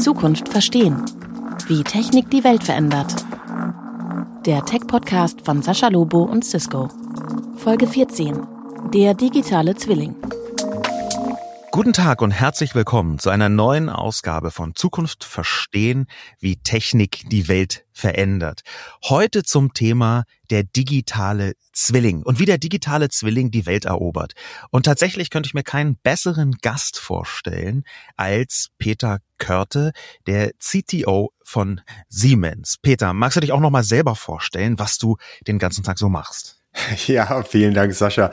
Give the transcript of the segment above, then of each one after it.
Zukunft verstehen. Wie Technik die Welt verändert. Der Tech-Podcast von Sascha Lobo und Cisco. Folge 14. Der digitale Zwilling. Guten Tag und herzlich willkommen zu einer neuen Ausgabe von Zukunft verstehen, wie Technik die Welt verändert. Heute zum Thema der digitale Zwilling und wie der digitale Zwilling die Welt erobert. Und tatsächlich könnte ich mir keinen besseren Gast vorstellen als Peter Körte, der CTO von Siemens. Peter, magst du dich auch noch mal selber vorstellen, was du den ganzen Tag so machst? Ja, vielen Dank, Sascha.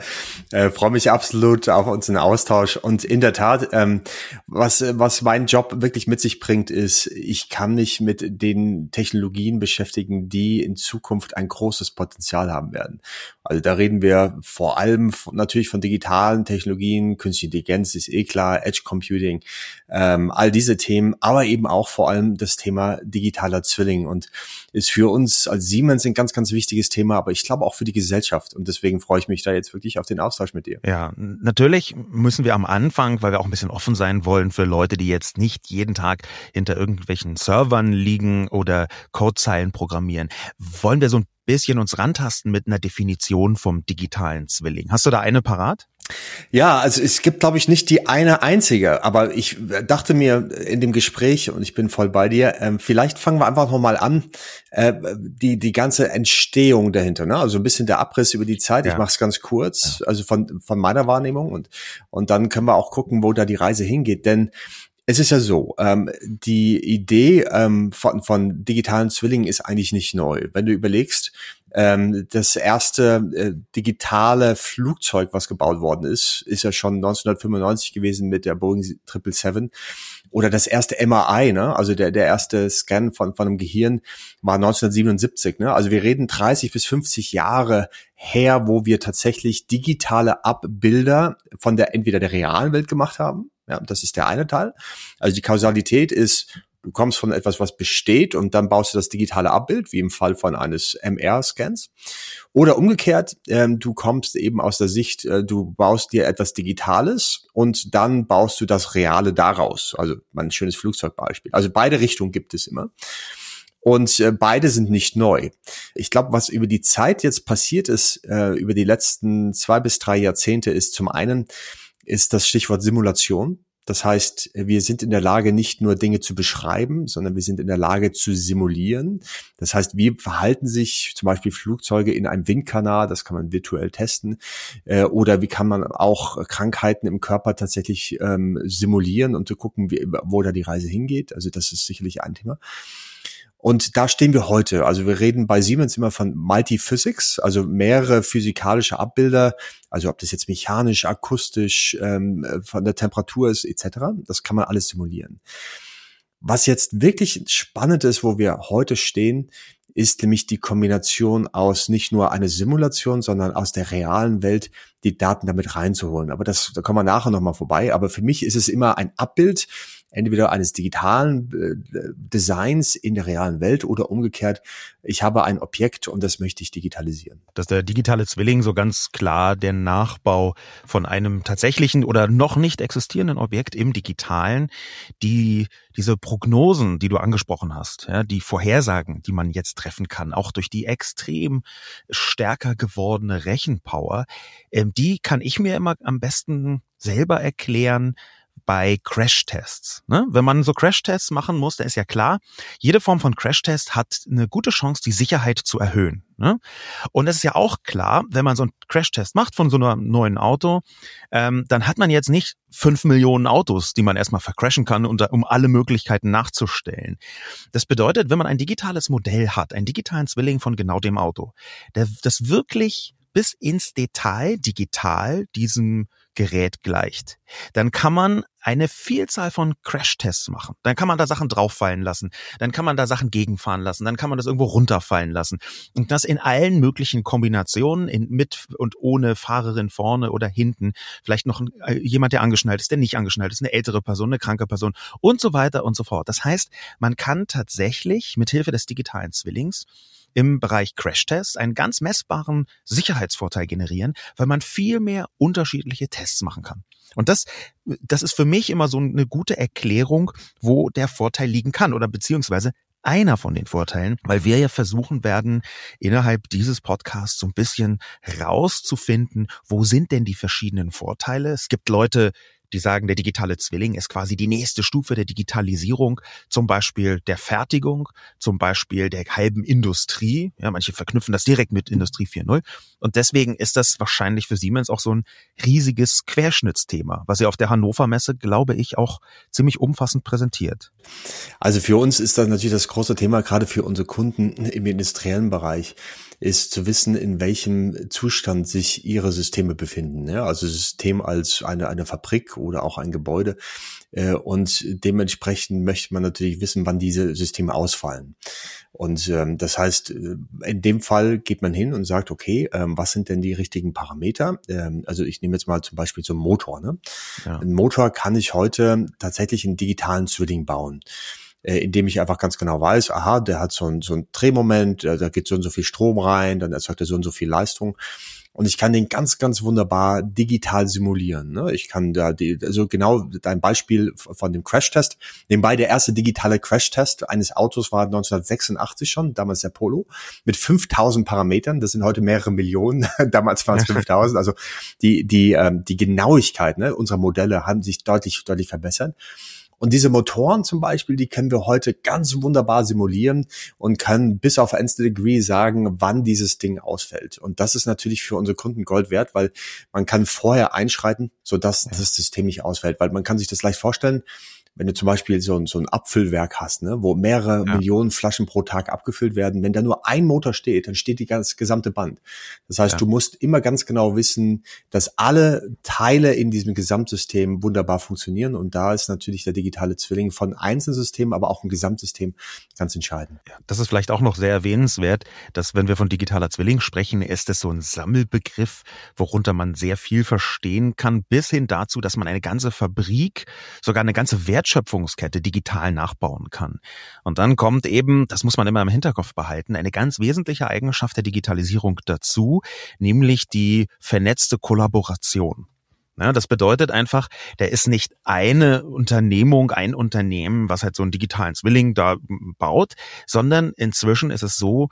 Äh, freue mich absolut auf unseren Austausch. Und in der Tat, ähm, was, was mein Job wirklich mit sich bringt, ist, ich kann mich mit den Technologien beschäftigen, die in Zukunft ein großes Potenzial haben werden. Also da reden wir vor allem natürlich von digitalen Technologien, künstliche Intelligenz ist eh klar, Edge Computing, ähm, all diese Themen, aber eben auch vor allem das Thema digitaler Zwilling und ist für uns als Siemens ein ganz, ganz wichtiges Thema, aber ich glaube auch für die Gesellschaft und deswegen freue ich mich da jetzt wirklich auf den Austausch mit dir. Ja, natürlich müssen wir am Anfang, weil wir auch ein bisschen offen sein wollen für Leute, die jetzt nicht jeden Tag hinter irgendwelchen Servern liegen oder Codezeilen programmieren, wollen wir so ein bisschen uns rantasten mit einer Definition vom digitalen Zwilling. Hast du da eine parat? Ja, also es gibt, glaube ich, nicht die eine einzige, aber ich dachte mir in dem Gespräch, und ich bin voll bei dir, äh, vielleicht fangen wir einfach nochmal an, äh, die, die ganze Entstehung dahinter, ne? also ein bisschen der Abriss über die Zeit, ja. ich mache es ganz kurz, ja. also von, von meiner Wahrnehmung und, und dann können wir auch gucken, wo da die Reise hingeht, denn es ist ja so, ähm, die Idee ähm, von, von digitalen Zwillingen ist eigentlich nicht neu. Wenn du überlegst, ähm, das erste äh, digitale Flugzeug, was gebaut worden ist, ist ja schon 1995 gewesen mit der Boeing 777. Oder das erste MRI, ne? also der, der erste Scan von, von einem Gehirn war 1977. Ne? Also wir reden 30 bis 50 Jahre her, wo wir tatsächlich digitale Abbilder von der entweder der realen Welt gemacht haben, ja, das ist der eine Teil. Also die Kausalität ist, du kommst von etwas, was besteht und dann baust du das digitale Abbild, wie im Fall von eines MR-Scans. Oder umgekehrt, ähm, du kommst eben aus der Sicht, äh, du baust dir etwas Digitales und dann baust du das Reale daraus. Also ein schönes Flugzeugbeispiel. Also beide Richtungen gibt es immer. Und äh, beide sind nicht neu. Ich glaube, was über die Zeit jetzt passiert ist, äh, über die letzten zwei bis drei Jahrzehnte, ist zum einen, ist das Stichwort Simulation. Das heißt, wir sind in der Lage, nicht nur Dinge zu beschreiben, sondern wir sind in der Lage zu simulieren. Das heißt, wie verhalten sich zum Beispiel Flugzeuge in einem Windkanal? Das kann man virtuell testen. Äh, oder wie kann man auch Krankheiten im Körper tatsächlich ähm, simulieren und zu gucken, wo da die Reise hingeht? Also das ist sicherlich ein Thema. Und da stehen wir heute. Also wir reden bei Siemens immer von Multi-Physics, also mehrere physikalische Abbilder, also ob das jetzt mechanisch, akustisch, ähm, von der Temperatur ist etc. Das kann man alles simulieren. Was jetzt wirklich spannend ist, wo wir heute stehen, ist nämlich die Kombination aus nicht nur einer Simulation, sondern aus der realen Welt die Daten damit reinzuholen. Aber das, da kommen wir nachher nochmal vorbei. Aber für mich ist es immer ein Abbild entweder eines digitalen äh, Designs in der realen Welt oder umgekehrt, ich habe ein Objekt und das möchte ich digitalisieren. Dass der digitale Zwilling so ganz klar der Nachbau von einem tatsächlichen oder noch nicht existierenden Objekt im digitalen, die diese Prognosen, die du angesprochen hast, ja, die Vorhersagen, die man jetzt treffen kann, auch durch die extrem stärker gewordene Rechenpower, ähm, die kann ich mir immer am besten selber erklären, bei Crashtests. Ne? Wenn man so Crashtests machen muss, dann ist ja klar, jede Form von Crashtest hat eine gute Chance, die Sicherheit zu erhöhen. Ne? Und es ist ja auch klar, wenn man so einen Crashtest macht von so einem neuen Auto, ähm, dann hat man jetzt nicht fünf Millionen Autos, die man erstmal vercrashen kann, um alle Möglichkeiten nachzustellen. Das bedeutet, wenn man ein digitales Modell hat, einen digitalen Zwilling von genau dem Auto, der das wirklich bis ins Detail digital diesem Gerät gleicht, dann kann man eine Vielzahl von Crashtests machen. Dann kann man da Sachen drauffallen lassen, dann kann man da Sachen gegenfahren lassen, dann kann man das irgendwo runterfallen lassen. Und das in allen möglichen Kombinationen, in, mit und ohne Fahrerin vorne oder hinten, vielleicht noch äh, jemand, der angeschnallt ist, der nicht angeschnallt ist, eine ältere Person, eine kranke Person und so weiter und so fort. Das heißt, man kann tatsächlich mit Hilfe des digitalen Zwillings im Bereich Crashtests einen ganz messbaren Sicherheitsvorteil generieren, weil man viel mehr unterschiedliche Tests machen kann. Und das, das ist für mich immer so eine gute Erklärung, wo der Vorteil liegen kann oder beziehungsweise einer von den Vorteilen, weil wir ja versuchen werden, innerhalb dieses Podcasts so ein bisschen rauszufinden, wo sind denn die verschiedenen Vorteile. Es gibt Leute, die sagen, der digitale Zwilling ist quasi die nächste Stufe der Digitalisierung, zum Beispiel der Fertigung, zum Beispiel der halben Industrie. Ja, manche verknüpfen das direkt mit Industrie 4.0. Und deswegen ist das wahrscheinlich für Siemens auch so ein riesiges Querschnittsthema, was ihr auf der Hannover Messe, glaube ich, auch ziemlich umfassend präsentiert. Also für uns ist das natürlich das große Thema, gerade für unsere Kunden im industriellen Bereich ist zu wissen, in welchem Zustand sich ihre Systeme befinden. Ja, also System als eine, eine Fabrik oder auch ein Gebäude. Äh, und dementsprechend möchte man natürlich wissen, wann diese Systeme ausfallen. Und ähm, das heißt, äh, in dem Fall geht man hin und sagt, okay, ähm, was sind denn die richtigen Parameter? Ähm, also ich nehme jetzt mal zum Beispiel so einen Motor. Ne? Ja. Ein Motor kann ich heute tatsächlich einen digitalen Zwilling bauen äh, indem ich einfach ganz genau weiß, aha, der hat so ein, so ein Drehmoment, äh, da geht so und so viel Strom rein, dann erzeugt er so und so viel Leistung. Und ich kann den ganz, ganz wunderbar digital simulieren. Ne? Ich kann da, die, also genau dein Beispiel von dem Crashtest. Nebenbei der erste digitale Crashtest eines Autos war 1986 schon, damals der Polo, mit 5000 Parametern. Das sind heute mehrere Millionen. damals waren es 5000. Also die, die, ähm, die Genauigkeit ne, unserer Modelle haben sich deutlich, deutlich verbessert. Und diese Motoren zum Beispiel, die können wir heute ganz wunderbar simulieren und können bis auf nth Degree sagen, wann dieses Ding ausfällt. Und das ist natürlich für unsere Kunden Gold wert, weil man kann vorher einschreiten, sodass das System nicht ausfällt. Weil man kann sich das leicht vorstellen, wenn du zum Beispiel so ein, so ein Abfüllwerk hast, ne, wo mehrere ja. Millionen Flaschen pro Tag abgefüllt werden, wenn da nur ein Motor steht, dann steht die ganze gesamte Band. Das heißt, ja. du musst immer ganz genau wissen, dass alle Teile in diesem Gesamtsystem wunderbar funktionieren. Und da ist natürlich der digitale Zwilling von Einzelsystemen, aber auch im Gesamtsystem ganz entscheidend. Ja, das ist vielleicht auch noch sehr erwähnenswert, dass wenn wir von digitaler Zwilling sprechen, ist es so ein Sammelbegriff, worunter man sehr viel verstehen kann, bis hin dazu, dass man eine ganze Fabrik, sogar eine ganze Wertschöpfung Wertschöpfungskette digital nachbauen kann. Und dann kommt eben, das muss man immer im Hinterkopf behalten, eine ganz wesentliche Eigenschaft der Digitalisierung dazu, nämlich die vernetzte Kollaboration. Ja, das bedeutet einfach, der ist nicht eine Unternehmung, ein Unternehmen, was halt so einen digitalen Zwilling da baut, sondern inzwischen ist es so,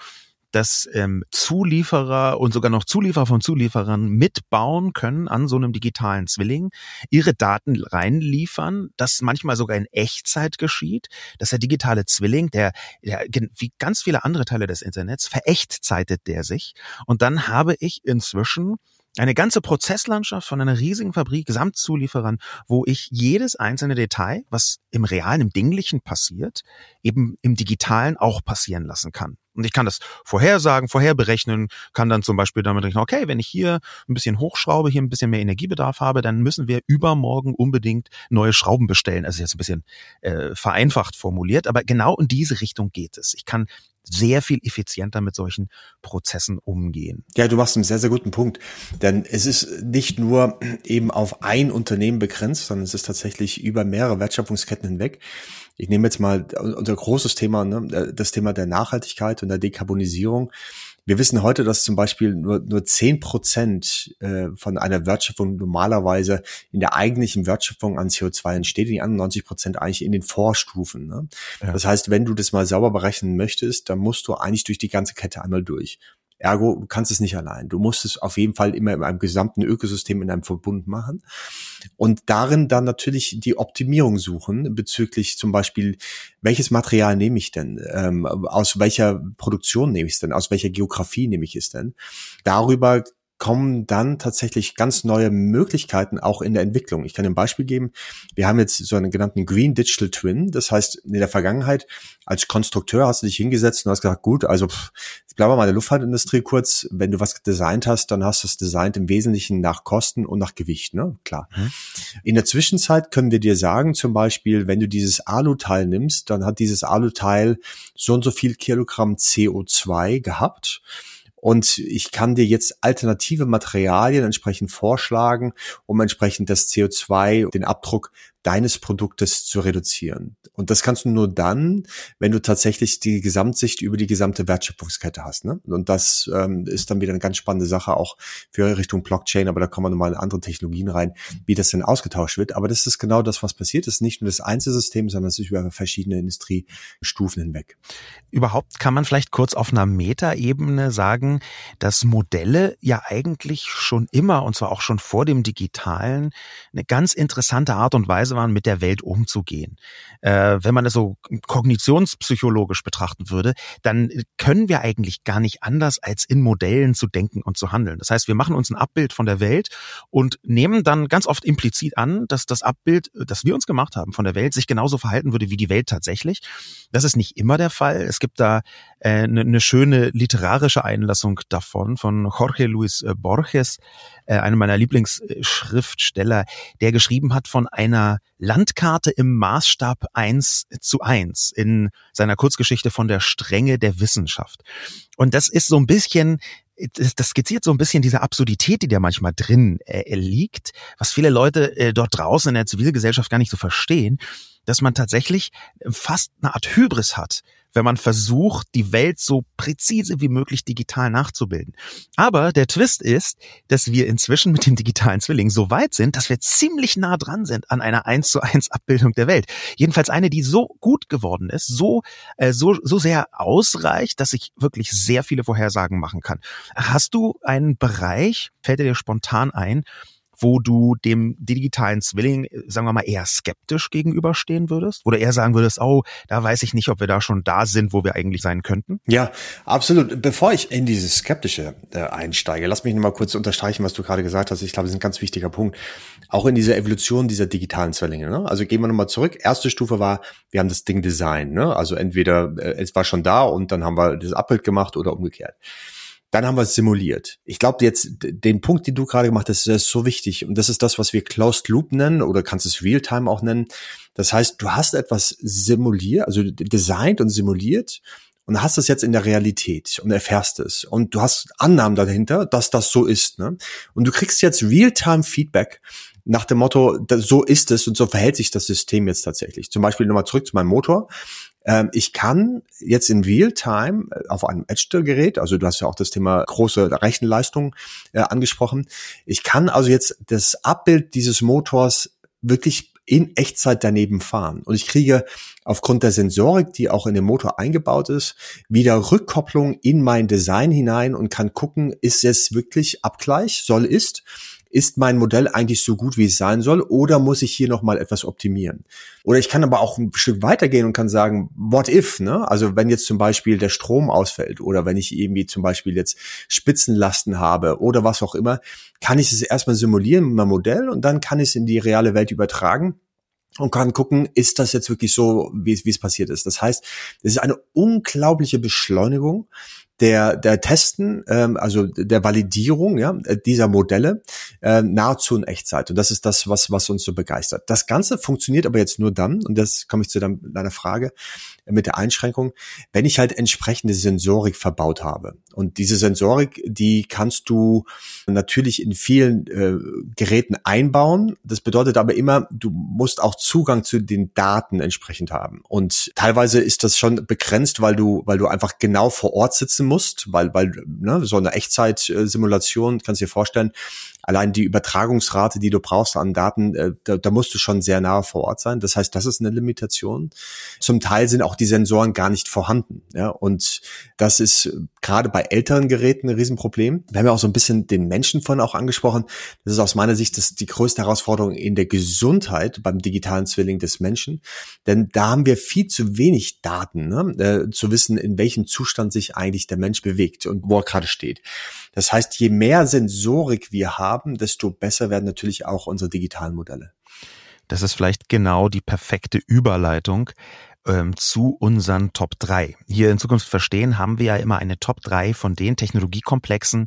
dass ähm, Zulieferer und sogar noch Zulieferer von Zulieferern mitbauen können an so einem digitalen Zwilling, ihre Daten reinliefern, das manchmal sogar in Echtzeit geschieht, dass der digitale Zwilling, der, der wie ganz viele andere Teile des Internets, verechtzeitet der sich. Und dann habe ich inzwischen eine ganze Prozesslandschaft von einer riesigen Fabrik, Gesamtzulieferern, wo ich jedes einzelne Detail, was im realen, im Dinglichen passiert, eben im Digitalen auch passieren lassen kann. Und ich kann das vorhersagen, vorherberechnen, kann dann zum Beispiel damit rechnen, okay, wenn ich hier ein bisschen hochschraube, hier ein bisschen mehr Energiebedarf habe, dann müssen wir übermorgen unbedingt neue Schrauben bestellen. Also jetzt ein bisschen äh, vereinfacht formuliert, aber genau in diese Richtung geht es. Ich kann sehr viel effizienter mit solchen Prozessen umgehen. Ja, du machst einen sehr, sehr guten Punkt. Denn es ist nicht nur eben auf ein Unternehmen begrenzt, sondern es ist tatsächlich über mehrere Wertschöpfungsketten hinweg. Ich nehme jetzt mal unser großes Thema, ne, das Thema der Nachhaltigkeit und der Dekarbonisierung. Wir wissen heute, dass zum Beispiel nur, nur zehn Prozent äh, von einer Wertschöpfung normalerweise in der eigentlichen Wertschöpfung an CO2 entsteht, die anderen 90 Prozent eigentlich in den Vorstufen. Ne? Ja. Das heißt, wenn du das mal sauber berechnen möchtest, dann musst du eigentlich durch die ganze Kette einmal durch. Ergo, du kannst es nicht allein. Du musst es auf jeden Fall immer in einem gesamten Ökosystem in einem Verbund machen und darin dann natürlich die Optimierung suchen bezüglich zum Beispiel, welches Material nehme ich denn, ähm, aus welcher Produktion nehme ich es denn, aus welcher Geografie nehme ich es denn. Darüber kommen dann tatsächlich ganz neue Möglichkeiten auch in der Entwicklung. Ich kann ein Beispiel geben. Wir haben jetzt so einen genannten Green Digital Twin. Das heißt, in der Vergangenheit als Konstrukteur hast du dich hingesetzt und hast gesagt, gut, also pff, bleiben wir mal in der Luftfahrtindustrie kurz. Wenn du was designt hast, dann hast du es designt im Wesentlichen nach Kosten und nach Gewicht, ne? Klar. Mhm. In der Zwischenzeit können wir dir sagen, zum Beispiel, wenn du dieses Aluteil nimmst, dann hat dieses Aluteil so und so viel Kilogramm CO2 gehabt und ich kann dir jetzt alternative Materialien entsprechend vorschlagen, um entsprechend das CO2, den Abdruck deines Produktes zu reduzieren. Und das kannst du nur dann, wenn du tatsächlich die Gesamtsicht über die gesamte Wertschöpfungskette hast. Ne? Und das ähm, ist dann wieder eine ganz spannende Sache auch für Richtung Blockchain, aber da kommen wir nochmal in andere Technologien rein, wie das denn ausgetauscht wird. Aber das ist genau das, was passiert. Ist nicht nur das Einzelsystem, sondern es ist über verschiedene Industriestufen hinweg. Überhaupt kann man vielleicht kurz auf einer Metaebene sagen, dass Modelle ja eigentlich schon immer, und zwar auch schon vor dem Digitalen, eine ganz interessante Art und Weise waren, mit der Welt umzugehen. Äh, wenn man das so kognitionspsychologisch betrachten würde, dann können wir eigentlich gar nicht anders, als in Modellen zu denken und zu handeln. Das heißt, wir machen uns ein Abbild von der Welt und nehmen dann ganz oft implizit an, dass das Abbild, das wir uns gemacht haben von der Welt, sich genauso verhalten würde wie die Welt tatsächlich. Das ist nicht immer der Fall. Es gibt da eine äh, ne, ne schöne literarische Einlassung davon von Jorge Luis äh, Borges, äh, einem meiner Lieblingsschriftsteller, der geschrieben hat von einer Landkarte im Maßstab eins zu eins in seiner Kurzgeschichte von der Strenge der Wissenschaft. Und das ist so ein bisschen das skizziert so ein bisschen diese Absurdität, die da manchmal drin äh, liegt, was viele Leute äh, dort draußen in der Zivilgesellschaft gar nicht so verstehen, dass man tatsächlich fast eine Art Hybris hat, wenn man versucht, die Welt so präzise wie möglich digital nachzubilden. Aber der Twist ist, dass wir inzwischen mit dem digitalen Zwilling so weit sind, dass wir ziemlich nah dran sind an einer 1 zu 1 Abbildung der Welt. Jedenfalls eine, die so gut geworden ist, so, äh, so, so sehr ausreicht, dass ich wirklich sehr viele Vorhersagen machen kann. Hast du einen Bereich, fällt dir spontan ein, wo du dem digitalen Zwilling, sagen wir mal, eher skeptisch gegenüberstehen würdest? Oder eher sagen würdest, oh, da weiß ich nicht, ob wir da schon da sind, wo wir eigentlich sein könnten? Ja, absolut. Bevor ich in dieses Skeptische äh, einsteige, lass mich nochmal kurz unterstreichen, was du gerade gesagt hast. Ich glaube, das ist ein ganz wichtiger Punkt. Auch in dieser Evolution dieser digitalen Zwillinge. Ne? Also gehen wir nochmal zurück. Erste Stufe war, wir haben das Ding Design. Ne? Also entweder äh, es war schon da und dann haben wir das Abbild gemacht oder umgekehrt. Dann haben wir es simuliert. Ich glaube jetzt, den Punkt, den du gerade gemacht hast, ist so wichtig. Und das ist das, was wir Closed Loop nennen oder kannst es Realtime auch nennen. Das heißt, du hast etwas simuliert, also designt und simuliert und hast es jetzt in der Realität und erfährst es. Und du hast Annahmen dahinter, dass das so ist. Ne? Und du kriegst jetzt Realtime-Feedback nach dem Motto, so ist es und so verhält sich das System jetzt tatsächlich. Zum Beispiel nochmal zurück zu meinem Motor. Ähm, ich kann jetzt in Realtime äh, auf einem Edge-Gerät, also du hast ja auch das Thema große Rechenleistung äh, angesprochen, ich kann also jetzt das Abbild dieses Motors wirklich in Echtzeit daneben fahren. Und ich kriege aufgrund der Sensorik, die auch in den Motor eingebaut ist, wieder Rückkopplung in mein Design hinein und kann gucken, ist es wirklich Abgleich, soll ist ist mein Modell eigentlich so gut, wie es sein soll, oder muss ich hier nochmal etwas optimieren? Oder ich kann aber auch ein Stück weitergehen und kann sagen, what if, ne? Also wenn jetzt zum Beispiel der Strom ausfällt oder wenn ich irgendwie zum Beispiel jetzt Spitzenlasten habe oder was auch immer, kann ich es erstmal simulieren mit meinem Modell und dann kann ich es in die reale Welt übertragen und kann gucken, ist das jetzt wirklich so, wie es, wie es passiert ist. Das heißt, es ist eine unglaubliche Beschleunigung der, der Testen, ähm, also der Validierung ja, dieser Modelle äh, nahezu in Echtzeit. Und das ist das, was, was uns so begeistert. Das Ganze funktioniert aber jetzt nur dann, und das komme ich zu deiner Frage mit der Einschränkung, wenn ich halt entsprechende Sensorik verbaut habe. Und diese Sensorik, die kannst du natürlich in vielen äh, Geräten einbauen. Das bedeutet aber immer, du musst auch Zugang zu den Daten entsprechend haben. Und teilweise ist das schon begrenzt, weil du, weil du einfach genau vor Ort sitzen musst, weil, weil ne, so eine Echtzeit-Simulation, kannst du dir vorstellen, allein die Übertragungsrate, die du brauchst an Daten, äh, da, da musst du schon sehr nahe vor Ort sein. Das heißt, das ist eine Limitation. Zum Teil sind auch die Sensoren gar nicht vorhanden. Ja, und das ist gerade bei älteren Geräten ein Riesenproblem. Wir haben ja auch so ein bisschen den Menschen von auch angesprochen. Das ist aus meiner Sicht das die größte Herausforderung in der Gesundheit beim digitalen Zwilling des Menschen. Denn da haben wir viel zu wenig Daten, ne? äh, zu wissen, in welchem Zustand sich eigentlich der Mensch bewegt und wo er gerade steht. Das heißt, je mehr Sensorik wir haben, desto besser werden natürlich auch unsere digitalen Modelle. Das ist vielleicht genau die perfekte Überleitung ähm, zu unseren Top 3. Hier in Zukunft verstehen haben wir ja immer eine Top 3 von den Technologiekomplexen,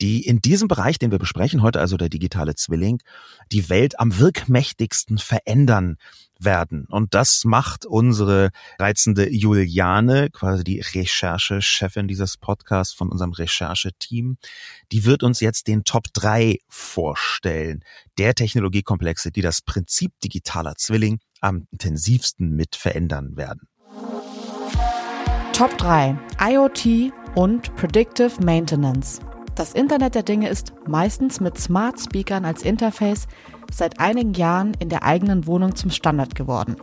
die in diesem Bereich, den wir besprechen heute, also der digitale Zwilling, die Welt am wirkmächtigsten verändern werden. Und das macht unsere reizende Juliane, quasi die Recherchechefin dieses Podcasts von unserem Rechercheteam. Die wird uns jetzt den Top 3 vorstellen, der Technologiekomplexe, die das Prinzip digitaler Zwilling am intensivsten mit verändern werden. Top 3. IoT und Predictive Maintenance. Das Internet der Dinge ist meistens mit Smart Speakern als Interface seit einigen Jahren in der eigenen Wohnung zum Standard geworden.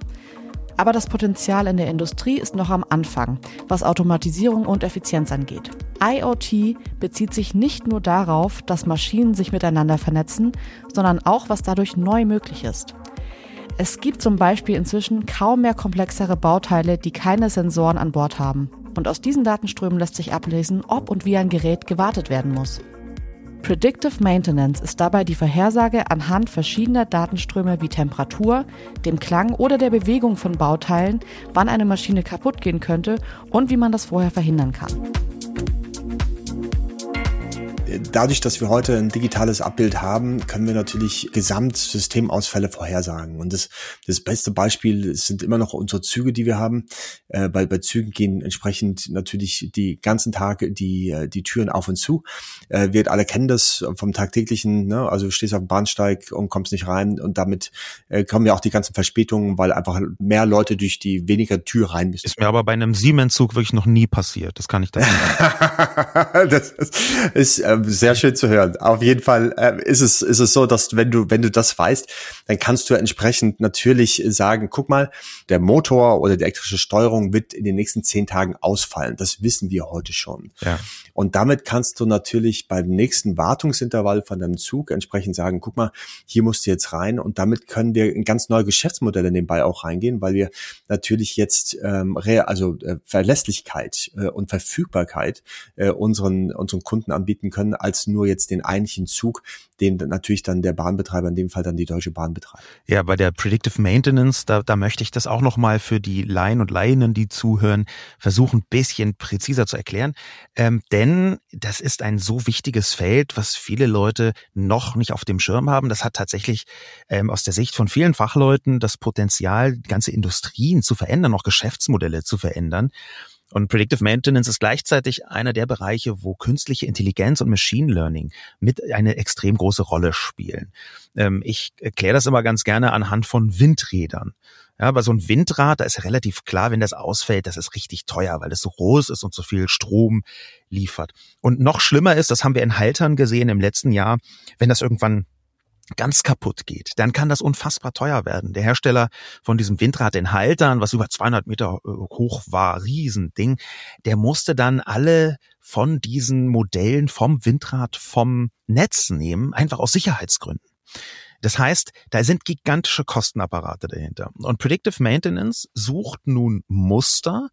Aber das Potenzial in der Industrie ist noch am Anfang, was Automatisierung und Effizienz angeht. IoT bezieht sich nicht nur darauf, dass Maschinen sich miteinander vernetzen, sondern auch, was dadurch neu möglich ist. Es gibt zum Beispiel inzwischen kaum mehr komplexere Bauteile, die keine Sensoren an Bord haben und aus diesen Datenströmen lässt sich ablesen, ob und wie ein Gerät gewartet werden muss. Predictive Maintenance ist dabei die Vorhersage anhand verschiedener Datenströme wie Temperatur, dem Klang oder der Bewegung von Bauteilen, wann eine Maschine kaputt gehen könnte und wie man das vorher verhindern kann dadurch, dass wir heute ein digitales Abbild haben, können wir natürlich Gesamtsystemausfälle vorhersagen. Und das, das beste Beispiel sind immer noch unsere Züge, die wir haben. Äh, bei, bei Zügen gehen entsprechend natürlich die ganzen Tage die, äh, die Türen auf und zu. Äh, wir alle kennen das vom tagtäglichen, ne? also du stehst auf dem Bahnsteig und kommst nicht rein und damit äh, kommen ja auch die ganzen Verspätungen, weil einfach mehr Leute durch die weniger Tür rein müssen. Ist mir aber bei einem Siemens-Zug wirklich noch nie passiert. Das kann ich da sagen. das ist, ist äh, sehr schön zu hören. Auf jeden Fall äh, ist es ist es so, dass wenn du wenn du das weißt, dann kannst du entsprechend natürlich sagen, guck mal, der Motor oder die elektrische Steuerung wird in den nächsten zehn Tagen ausfallen. Das wissen wir heute schon. Ja. Und damit kannst du natürlich beim nächsten Wartungsintervall von deinem Zug entsprechend sagen, guck mal, hier musst du jetzt rein. Und damit können wir in ganz neue Geschäftsmodelle nebenbei auch reingehen, weil wir natürlich jetzt ähm, also äh, Verlässlichkeit äh, und Verfügbarkeit äh, unseren unseren Kunden anbieten können als nur jetzt den eigentlichen Zug, den natürlich dann der Bahnbetreiber, in dem Fall dann die Deutsche Bahn betreibt. Ja, bei der Predictive Maintenance, da, da möchte ich das auch nochmal für die Laien und Laienen, die zuhören, versuchen, ein bisschen präziser zu erklären. Ähm, denn das ist ein so wichtiges Feld, was viele Leute noch nicht auf dem Schirm haben. Das hat tatsächlich ähm, aus der Sicht von vielen Fachleuten das Potenzial, ganze Industrien zu verändern, auch Geschäftsmodelle zu verändern. Und Predictive Maintenance ist gleichzeitig einer der Bereiche, wo künstliche Intelligenz und Machine Learning mit eine extrem große Rolle spielen. Ähm, ich erkläre das immer ganz gerne anhand von Windrädern. Ja, bei so ein Windrad, da ist relativ klar, wenn das ausfällt, das ist richtig teuer, weil es so groß ist und so viel Strom liefert. Und noch schlimmer ist, das haben wir in Haltern gesehen im letzten Jahr, wenn das irgendwann ganz kaputt geht, dann kann das unfassbar teuer werden. Der Hersteller von diesem Windrad in Haltern, was über 200 Meter äh, hoch war, Riesending, der musste dann alle von diesen Modellen vom Windrad vom Netz nehmen, einfach aus Sicherheitsgründen. Das heißt, da sind gigantische Kostenapparate dahinter. Und Predictive Maintenance sucht nun Muster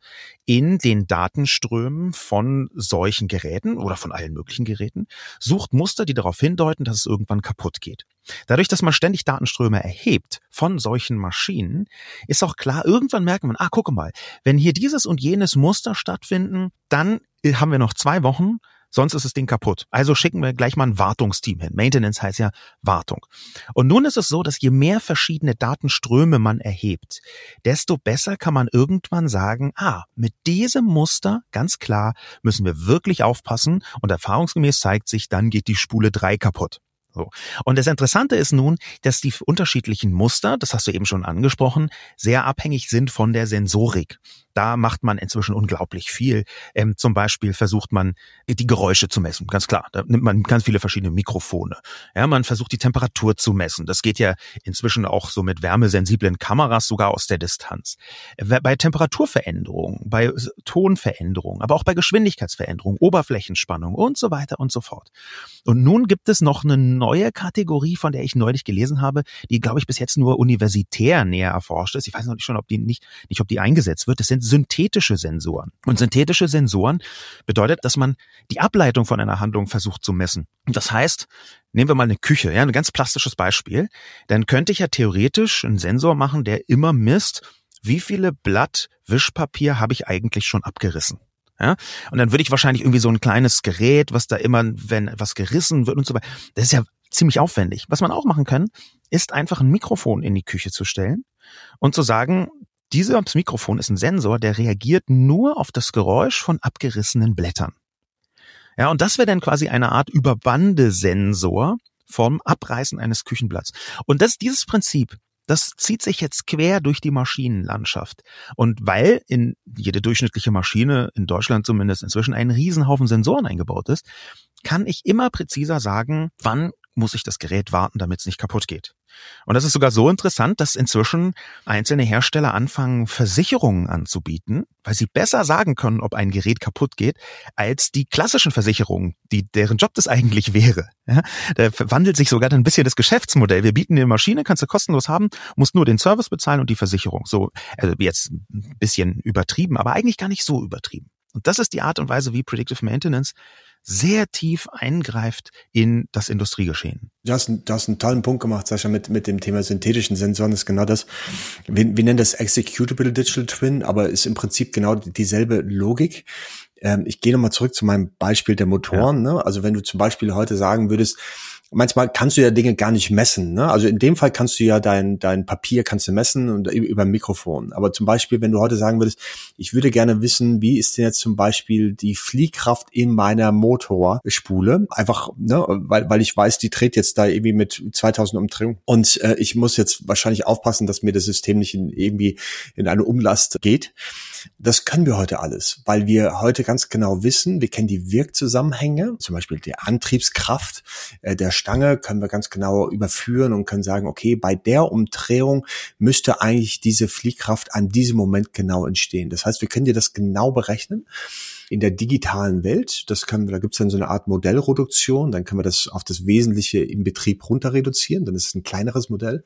in den Datenströmen von solchen Geräten oder von allen möglichen Geräten, sucht Muster, die darauf hindeuten, dass es irgendwann kaputt geht. Dadurch, dass man ständig Datenströme erhebt von solchen Maschinen, ist auch klar, irgendwann merkt man, ah, gucke mal, wenn hier dieses und jenes Muster stattfinden, dann haben wir noch zwei Wochen, sonst ist das Ding kaputt. Also schicken wir gleich mal ein Wartungsteam hin. Maintenance heißt ja Wartung. Und nun ist es so, dass je mehr verschiedene Datenströme man erhebt, desto besser kann man irgendwann sagen, ah, mit diesem Muster, ganz klar, müssen wir wirklich aufpassen und erfahrungsgemäß zeigt sich, dann geht die Spule 3 kaputt. So. Und das Interessante ist nun, dass die unterschiedlichen Muster, das hast du eben schon angesprochen, sehr abhängig sind von der Sensorik. Da macht man inzwischen unglaublich viel. Ähm, zum Beispiel versucht man, die Geräusche zu messen. Ganz klar. Da nimmt man ganz viele verschiedene Mikrofone. Ja, man versucht die Temperatur zu messen. Das geht ja inzwischen auch so mit wärmesensiblen Kameras sogar aus der Distanz. Äh, bei Temperaturveränderungen, bei Tonveränderungen, aber auch bei Geschwindigkeitsveränderungen, Oberflächenspannung und so weiter und so fort. Und nun gibt es noch eine neue Kategorie, von der ich neulich gelesen habe, die, glaube ich, bis jetzt nur universitär näher erforscht ist. Ich weiß noch nicht schon, ob die nicht, nicht ob die eingesetzt wird. Das sind synthetische Sensoren. Und synthetische Sensoren bedeutet, dass man die Ableitung von einer Handlung versucht zu messen. Das heißt, nehmen wir mal eine Küche, ja, ein ganz plastisches Beispiel. Dann könnte ich ja theoretisch einen Sensor machen, der immer misst, wie viele Blatt Wischpapier habe ich eigentlich schon abgerissen. Ja? Und dann würde ich wahrscheinlich irgendwie so ein kleines Gerät, was da immer, wenn was gerissen wird und so weiter, das ist ja ziemlich aufwendig. Was man auch machen kann, ist einfach ein Mikrofon in die Küche zu stellen und zu sagen, dieses Mikrofon ist ein Sensor, der reagiert nur auf das Geräusch von abgerissenen Blättern. Ja, und das wäre dann quasi eine Art Überbandesensor vom Abreißen eines Küchenblatts. Und das, dieses Prinzip, das zieht sich jetzt quer durch die Maschinenlandschaft. Und weil in jede durchschnittliche Maschine, in Deutschland zumindest inzwischen, ein Riesenhaufen Sensoren eingebaut ist, kann ich immer präziser sagen, wann muss ich das Gerät warten, damit es nicht kaputt geht. Und das ist sogar so interessant, dass inzwischen einzelne Hersteller anfangen, Versicherungen anzubieten, weil sie besser sagen können, ob ein Gerät kaputt geht, als die klassischen Versicherungen, die deren Job das eigentlich wäre. Ja, da verwandelt sich sogar ein bisschen das Geschäftsmodell. Wir bieten eine Maschine, kannst du kostenlos haben, musst nur den Service bezahlen und die Versicherung. So, also jetzt ein bisschen übertrieben, aber eigentlich gar nicht so übertrieben. Und das ist die Art und Weise, wie Predictive Maintenance sehr tief eingreift in das Industriegeschehen. Du hast, du hast einen tollen Punkt gemacht, Sascha, mit, mit dem Thema synthetischen Sensoren. Das ist genau das. Wir, wir nennen das Executable Digital Twin, aber ist im Prinzip genau dieselbe Logik. Ähm, ich gehe nochmal zurück zu meinem Beispiel der Motoren. Ja. Ne? Also wenn du zum Beispiel heute sagen würdest, manchmal kannst du ja Dinge gar nicht messen. Ne? Also in dem Fall kannst du ja dein, dein Papier kannst du messen und über ein Mikrofon. Aber zum Beispiel, wenn du heute sagen würdest, ich würde gerne wissen, wie ist denn jetzt zum Beispiel die Fliehkraft in meiner Motorspule? Einfach, ne, weil, weil ich weiß, die dreht jetzt da irgendwie mit 2000 Umdrehungen. Und äh, ich muss jetzt wahrscheinlich aufpassen, dass mir das System nicht in, irgendwie in eine Umlast geht. Das können wir heute alles, weil wir heute ganz genau wissen, wir kennen die Wirkzusammenhänge, zum Beispiel die Antriebskraft äh, der Stange können wir ganz genau überführen und können sagen, okay, bei der Umdrehung müsste eigentlich diese Fliehkraft an diesem Moment genau entstehen. Das heißt, wir können dir das genau berechnen in der digitalen Welt, das können wir, da gibt es dann so eine Art Modellreduktion, dann können wir das auf das Wesentliche im Betrieb runter reduzieren, dann ist es ein kleineres Modell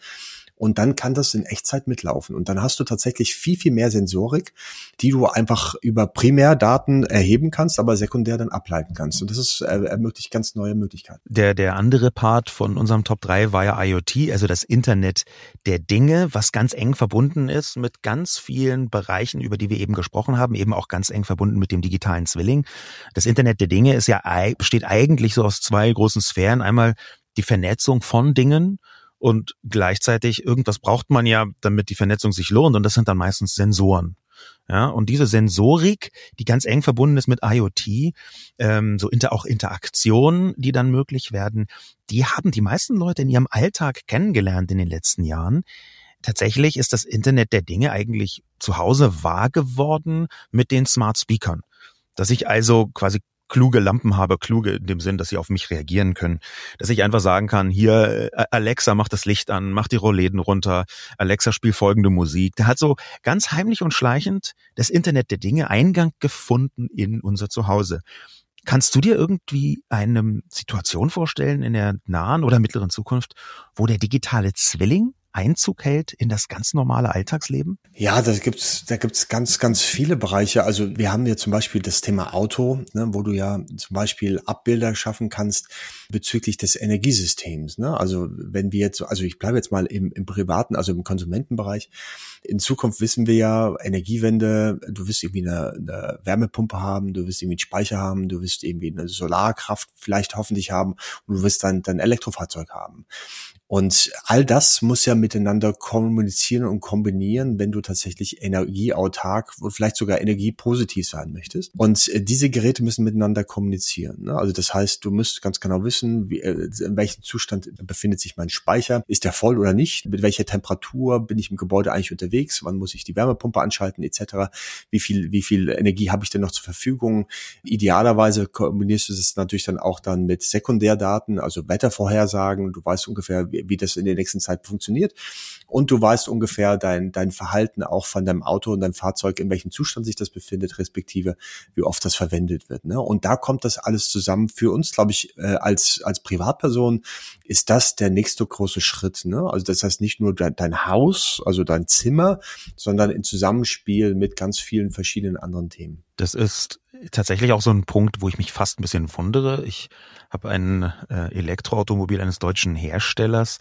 und dann kann das in Echtzeit mitlaufen. Und dann hast du tatsächlich viel, viel mehr Sensorik, die du einfach über Primärdaten erheben kannst, aber sekundär dann ableiten kannst. Und das ist, äh, ermöglicht ganz neue Möglichkeiten. Der, der andere Part von unserem Top 3 war ja IoT, also das Internet der Dinge, was ganz eng verbunden ist mit ganz vielen Bereichen, über die wir eben gesprochen haben, eben auch ganz eng verbunden mit dem digitalen Zwilling. Das Internet der Dinge ist ja, besteht eigentlich so aus zwei großen Sphären. Einmal die Vernetzung von Dingen und gleichzeitig irgendwas braucht man ja, damit die Vernetzung sich lohnt und das sind dann meistens Sensoren. Ja, und diese Sensorik, die ganz eng verbunden ist mit IoT, ähm, so inter, auch Interaktionen, die dann möglich werden, die haben die meisten Leute in ihrem Alltag kennengelernt in den letzten Jahren. Tatsächlich ist das Internet der Dinge eigentlich zu Hause wahr geworden mit den Smart Speakern. Dass ich also quasi kluge Lampen habe, kluge in dem Sinn, dass sie auf mich reagieren können, dass ich einfach sagen kann, hier äh, Alexa mach das Licht an, mach die Rollläden runter, Alexa spiel folgende Musik. Der hat so ganz heimlich und schleichend das Internet der Dinge Eingang gefunden in unser Zuhause. Kannst du dir irgendwie eine Situation vorstellen in der nahen oder mittleren Zukunft, wo der digitale Zwilling Einzug hält in das ganz normale Alltagsleben? Ja, da gibt's, da gibt's ganz, ganz viele Bereiche. Also wir haben hier zum Beispiel das Thema Auto, ne, wo du ja zum Beispiel Abbilder schaffen kannst bezüglich des Energiesystems. Ne? Also wenn wir jetzt, also ich bleibe jetzt mal im, im privaten, also im Konsumentenbereich. In Zukunft wissen wir ja, Energiewende, du wirst irgendwie eine, eine Wärmepumpe haben, du wirst irgendwie einen Speicher haben, du wirst irgendwie eine Solarkraft vielleicht hoffentlich haben und du wirst dann dein Elektrofahrzeug haben. Und all das muss ja miteinander kommunizieren und kombinieren, wenn du tatsächlich energieautark und vielleicht sogar energiepositiv sein möchtest. Und äh, diese Geräte müssen miteinander kommunizieren. Ne? Also das heißt, du musst ganz genau wissen, äh, in welchem Zustand befindet sich mein Speicher. Ist der voll oder nicht? Mit welcher Temperatur bin ich im Gebäude eigentlich unterwegs? Wann muss ich die Wärmepumpe anschalten etc.? Wie viel, wie viel Energie habe ich denn noch zur Verfügung? Idealerweise kombinierst du das natürlich dann auch dann mit Sekundärdaten, also Wettervorhersagen. Du weißt ungefähr, wie das in der nächsten Zeit funktioniert. Und du weißt ungefähr dein, dein Verhalten auch von deinem Auto und deinem Fahrzeug, in welchem Zustand sich das befindet, respektive wie oft das verwendet wird. Ne? Und da kommt das alles zusammen. Für uns, glaube ich, äh, als, als Privatperson ist das der nächste große Schritt. Ne? Also das heißt nicht nur dein, dein Haus, also dein Zimmer, sondern in Zusammenspiel mit ganz vielen verschiedenen anderen Themen. Das ist tatsächlich auch so ein Punkt, wo ich mich fast ein bisschen wundere. Ich habe ein äh, Elektroautomobil eines deutschen Herstellers.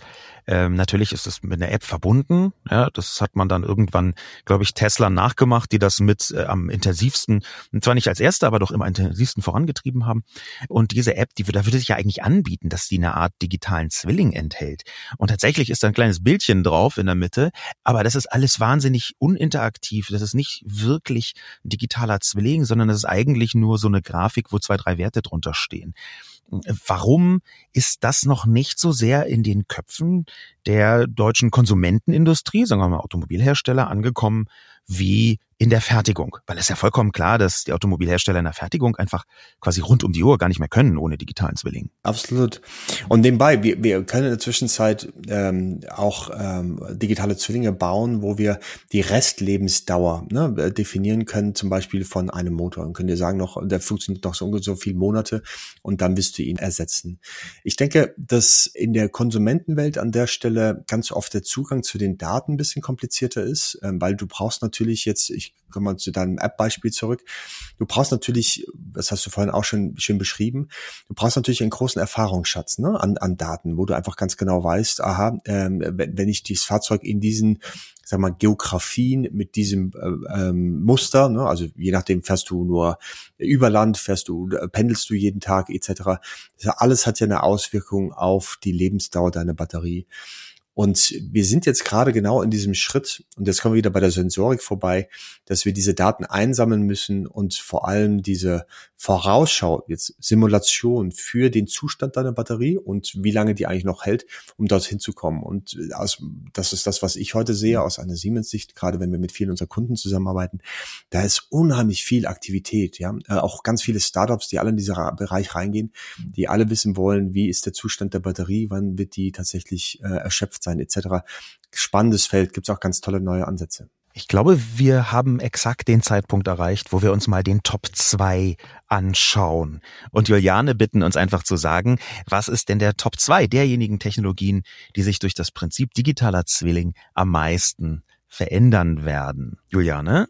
Ähm, natürlich ist es mit einer App verbunden. Ja, das hat man dann irgendwann, glaube ich, Tesla nachgemacht, die das mit äh, am intensivsten, zwar nicht als erste, aber doch immer intensivsten vorangetrieben haben. Und diese App, die da würde sich ja eigentlich anbieten, dass die eine Art digitalen Zwilling enthält. Und tatsächlich ist da ein kleines Bildchen drauf in der Mitte, aber das ist alles wahnsinnig uninteraktiv. Das ist nicht wirklich ein digitaler Zwilling, sondern das ist eigentlich nur so eine Grafik, wo zwei, drei Werte drunter stehen. Warum ist das noch nicht so sehr in den Köpfen der deutschen Konsumentenindustrie, sagen wir mal Automobilhersteller, angekommen wie in der Fertigung. Weil es ist ja vollkommen klar, dass die Automobilhersteller in der Fertigung einfach quasi rund um die Uhr gar nicht mehr können ohne digitalen Zwilling. Absolut. Und nebenbei, wir, wir können in der Zwischenzeit ähm, auch ähm, digitale Zwillinge bauen, wo wir die Restlebensdauer ne, definieren können, zum Beispiel von einem Motor. Und können dir sagen, noch, der funktioniert noch so ungefähr so viele Monate und dann wirst du ihn ersetzen. Ich denke, dass in der Konsumentenwelt an der Stelle ganz oft der Zugang zu den Daten ein bisschen komplizierter ist, ähm, weil du brauchst natürlich jetzt, ich komme mal zu deinem App-Beispiel zurück. Du brauchst natürlich, das hast du vorhin auch schon schön beschrieben, du brauchst natürlich einen großen Erfahrungsschatz ne, an, an Daten, wo du einfach ganz genau weißt, aha, ähm, wenn, wenn ich dieses Fahrzeug in diesen sag mal, Geografien mit diesem äh, ähm, Muster, ne? also je nachdem fährst du nur über Land, fährst du, äh, pendelst du jeden Tag etc. Das alles hat ja eine Auswirkung auf die Lebensdauer deiner Batterie. Und wir sind jetzt gerade genau in diesem Schritt, und jetzt kommen wir wieder bei der Sensorik vorbei, dass wir diese Daten einsammeln müssen und vor allem diese Vorausschau, jetzt Simulation für den Zustand deiner Batterie und wie lange die eigentlich noch hält, um dorthin zu kommen. Und aus, das ist das, was ich heute sehe aus einer Siemens-Sicht, gerade wenn wir mit vielen unserer Kunden zusammenarbeiten. Da ist unheimlich viel Aktivität, ja. Äh, auch ganz viele Startups, die alle in dieser Bereich reingehen, die alle wissen wollen, wie ist der Zustand der Batterie, wann wird die tatsächlich äh, erschöpft sein etc. Spannendes Feld, gibt es auch ganz tolle neue Ansätze. Ich glaube, wir haben exakt den Zeitpunkt erreicht, wo wir uns mal den Top 2 anschauen. Und Juliane bitten uns einfach zu sagen, was ist denn der Top 2 derjenigen Technologien, die sich durch das Prinzip digitaler Zwilling am meisten verändern werden. Juliane?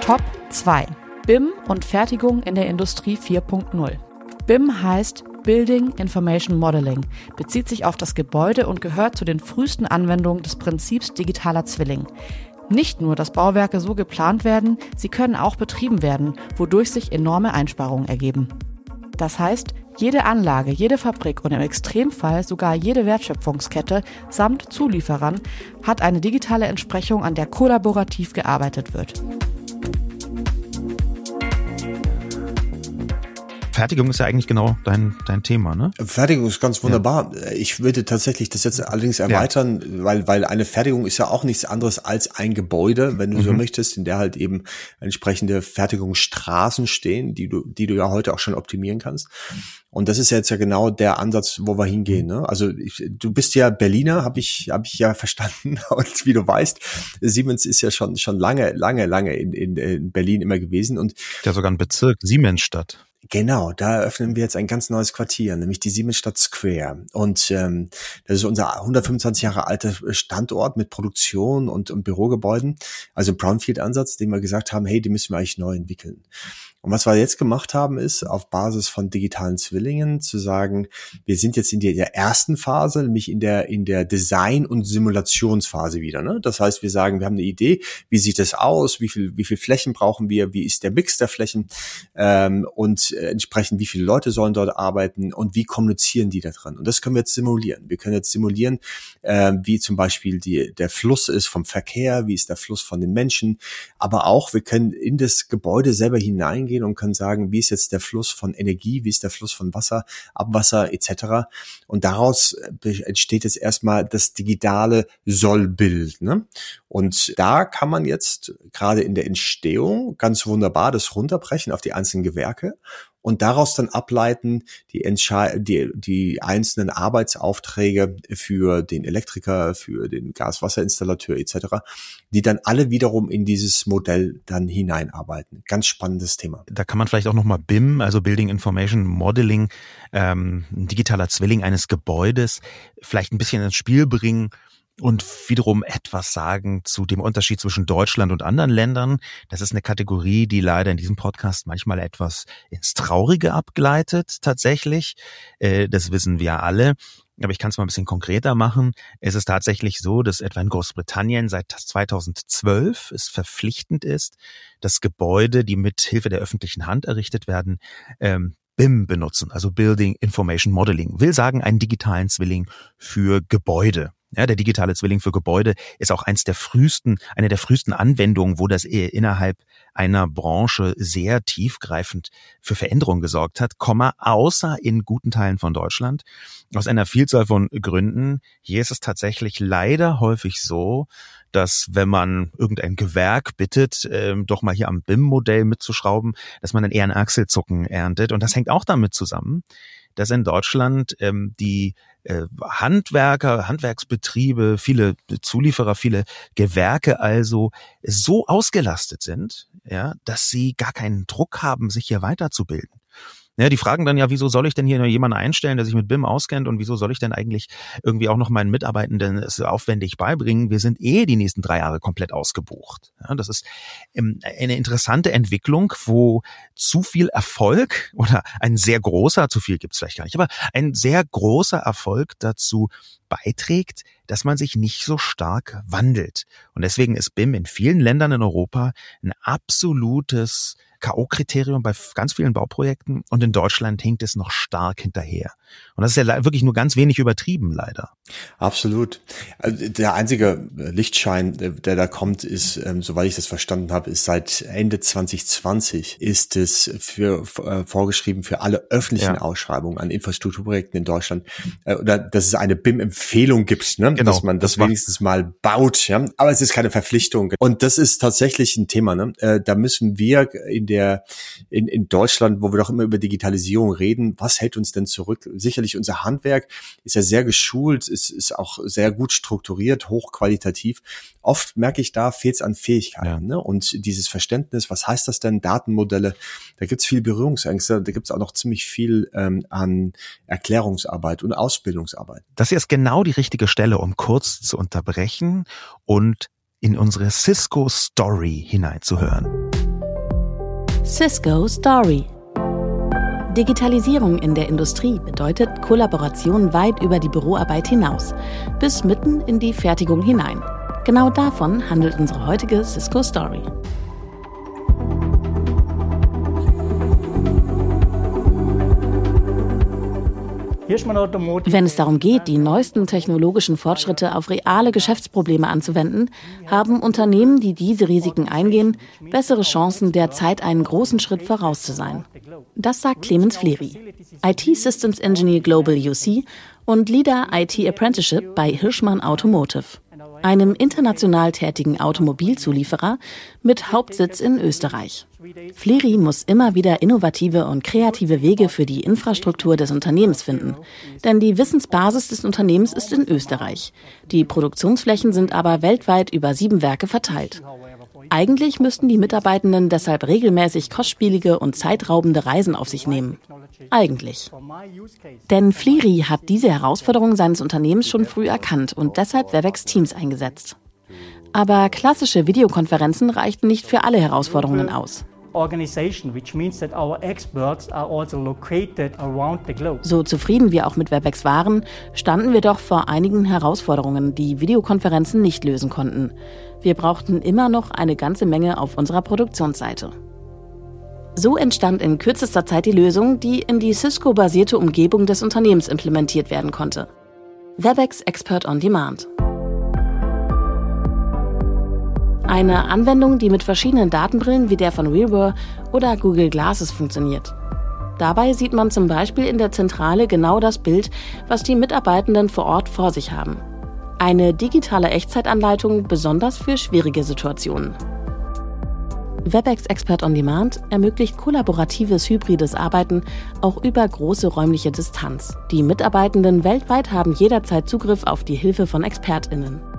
Top 2. BIM und Fertigung in der Industrie 4.0. BIM heißt Building Information Modeling bezieht sich auf das Gebäude und gehört zu den frühesten Anwendungen des Prinzips digitaler Zwilling. Nicht nur, dass Bauwerke so geplant werden, sie können auch betrieben werden, wodurch sich enorme Einsparungen ergeben. Das heißt, jede Anlage, jede Fabrik und im Extremfall sogar jede Wertschöpfungskette samt Zulieferern hat eine digitale Entsprechung, an der kollaborativ gearbeitet wird. Fertigung ist ja eigentlich genau dein, dein Thema, ne? Fertigung ist ganz wunderbar. Ja. Ich würde tatsächlich das jetzt allerdings erweitern, ja. weil, weil eine Fertigung ist ja auch nichts anderes als ein Gebäude, wenn du mhm. so möchtest, in der halt eben entsprechende Fertigungsstraßen stehen, die du, die du ja heute auch schon optimieren kannst. Und das ist jetzt ja genau der Ansatz, wo wir hingehen. Ne? Also ich, du bist ja Berliner, habe ich, hab ich ja verstanden. Und wie du weißt, Siemens ist ja schon schon lange, lange, lange in, in, in Berlin immer gewesen und ja sogar ein Bezirk Siemensstadt. Genau, da eröffnen wir jetzt ein ganz neues Quartier, nämlich die Siemensstadt Square. Und ähm, das ist unser 125 Jahre alter Standort mit Produktion und, und Bürogebäuden, also Brownfield-Ansatz, den wir gesagt haben, hey, die müssen wir eigentlich neu entwickeln. Und was wir jetzt gemacht haben, ist auf Basis von digitalen Zwillingen zu sagen, wir sind jetzt in der ersten Phase, nämlich in der, in der Design- und Simulationsphase wieder. Ne? Das heißt, wir sagen, wir haben eine Idee, wie sieht das aus, wie viel, wie viel Flächen brauchen wir, wie ist der Mix der Flächen ähm, und äh, entsprechend, wie viele Leute sollen dort arbeiten und wie kommunizieren die da drin. Und das können wir jetzt simulieren. Wir können jetzt simulieren, äh, wie zum Beispiel die, der Fluss ist vom Verkehr, wie ist der Fluss von den Menschen, aber auch, wir können in das Gebäude selber hineingehen hingehen und können sagen, wie ist jetzt der Fluss von Energie, wie ist der Fluss von Wasser, Abwasser etc. Und daraus äh, entsteht jetzt erstmal das digitale Sollbild. Ne? Und da kann man jetzt gerade in der Entstehung ganz wunderbar das runterbrechen auf die einzelnen Gewerke und daraus dann ableiten die, Entschei die, die einzelnen Arbeitsaufträge für den Elektriker, für den Gaswasserinstallateur etc., die dann alle wiederum in dieses Modell dann hineinarbeiten. Ganz spannendes Thema. Da kann man vielleicht auch nochmal BIM, also Building Information Modeling, ähm, ein digitaler Zwilling eines Gebäudes, vielleicht ein bisschen ins Spiel bringen und wiederum etwas sagen zu dem Unterschied zwischen Deutschland und anderen Ländern. Das ist eine Kategorie, die leider in diesem Podcast manchmal etwas ins Traurige abgleitet, tatsächlich. Äh, das wissen wir alle. Aber ich kann es mal ein bisschen konkreter machen. Es ist tatsächlich so, dass etwa in Großbritannien seit 2012 es verpflichtend ist, dass Gebäude, die mit Hilfe der öffentlichen Hand errichtet werden, ähm, BIM benutzen, also Building Information Modeling, will sagen einen digitalen Zwilling für Gebäude. Ja, der digitale Zwilling für Gebäude ist auch eins der frühesten, eine der frühesten Anwendungen, wo das innerhalb einer Branche sehr tiefgreifend für Veränderungen gesorgt hat, Komma, außer in guten Teilen von Deutschland. Aus einer Vielzahl von Gründen. Hier ist es tatsächlich leider häufig so, dass wenn man irgendein Gewerk bittet, ähm, doch mal hier am BIM-Modell mitzuschrauben, dass man dann eher ein Achselzucken erntet. Und das hängt auch damit zusammen, dass in Deutschland ähm, die äh, Handwerker, Handwerksbetriebe, viele Zulieferer, viele Gewerke also so ausgelastet sind, ja, dass sie gar keinen Druck haben, sich hier weiterzubilden. Ja, die fragen dann ja, wieso soll ich denn hier jemanden einstellen, der sich mit BIM auskennt und wieso soll ich denn eigentlich irgendwie auch noch meinen Mitarbeitenden es aufwendig beibringen? Wir sind eh die nächsten drei Jahre komplett ausgebucht. Ja, das ist ähm, eine interessante Entwicklung, wo zu viel Erfolg oder ein sehr großer, zu viel gibt's vielleicht gar nicht, aber ein sehr großer Erfolg dazu beiträgt, dass man sich nicht so stark wandelt. Und deswegen ist BIM in vielen Ländern in Europa ein absolutes K.O.-Kriterium bei ganz vielen Bauprojekten und in Deutschland hinkt es noch stark hinterher. Und das ist ja wirklich nur ganz wenig übertrieben, leider. Absolut. Also der einzige Lichtschein, der da kommt, ist, ähm, soweit ich das verstanden habe, ist seit Ende 2020 ist es für äh, vorgeschrieben für alle öffentlichen ja. Ausschreibungen an Infrastrukturprojekten in Deutschland, äh, oder dass es eine BIM-Empfehlung gibt, ne? Genau, dass man das, das wenigstens mal baut. Ja? Aber es ist keine Verpflichtung. Und das ist tatsächlich ein Thema. Ne? Äh, da müssen wir in der in, in Deutschland, wo wir doch immer über Digitalisierung reden, was hält uns denn zurück? Sicherlich unser Handwerk ist ja sehr geschult, ist, ist auch sehr gut strukturiert, hochqualitativ. Oft merke ich, da fehlt es an Fähigkeiten. Ja. Ne? Und dieses Verständnis, was heißt das denn, Datenmodelle, da gibt es viel Berührungsängste, da gibt es auch noch ziemlich viel ähm, an Erklärungsarbeit und Ausbildungsarbeit. Das hier ist genau die richtige Stelle, um kurz zu unterbrechen und in unsere Cisco Story hineinzuhören. Cisco Story. Digitalisierung in der Industrie bedeutet Kollaboration weit über die Büroarbeit hinaus, bis mitten in die Fertigung hinein. Genau davon handelt unsere heutige Cisco Story. Wenn es darum geht, die neuesten technologischen Fortschritte auf reale Geschäftsprobleme anzuwenden, haben Unternehmen, die diese Risiken eingehen, bessere Chancen, derzeit einen großen Schritt voraus zu sein. Das sagt Clemens Flery, IT Systems Engineer Global UC und Leader IT Apprenticeship bei Hirschmann Automotive einem international tätigen Automobilzulieferer mit Hauptsitz in Österreich. Fleri muss immer wieder innovative und kreative Wege für die Infrastruktur des Unternehmens finden. Denn die Wissensbasis des Unternehmens ist in Österreich. Die Produktionsflächen sind aber weltweit über sieben Werke verteilt. Eigentlich müssten die Mitarbeitenden deshalb regelmäßig kostspielige und zeitraubende Reisen auf sich nehmen. Eigentlich. Denn Flery hat diese Herausforderung seines Unternehmens schon früh erkannt und deshalb Webex Teams eingesetzt. Aber klassische Videokonferenzen reichten nicht für alle Herausforderungen aus. Also so zufrieden wir auch mit Webex waren, standen wir doch vor einigen Herausforderungen, die Videokonferenzen nicht lösen konnten. Wir brauchten immer noch eine ganze Menge auf unserer Produktionsseite. So entstand in kürzester Zeit die Lösung, die in die Cisco-basierte Umgebung des Unternehmens implementiert werden konnte. Webex Expert on Demand. Eine Anwendung, die mit verschiedenen Datenbrillen wie der von Realware oder Google Glasses funktioniert. Dabei sieht man zum Beispiel in der Zentrale genau das Bild, was die Mitarbeitenden vor Ort vor sich haben. Eine digitale Echtzeitanleitung besonders für schwierige Situationen. WebEx Expert on Demand ermöglicht kollaboratives hybrides Arbeiten auch über große räumliche Distanz. Die Mitarbeitenden weltweit haben jederzeit Zugriff auf die Hilfe von ExpertInnen.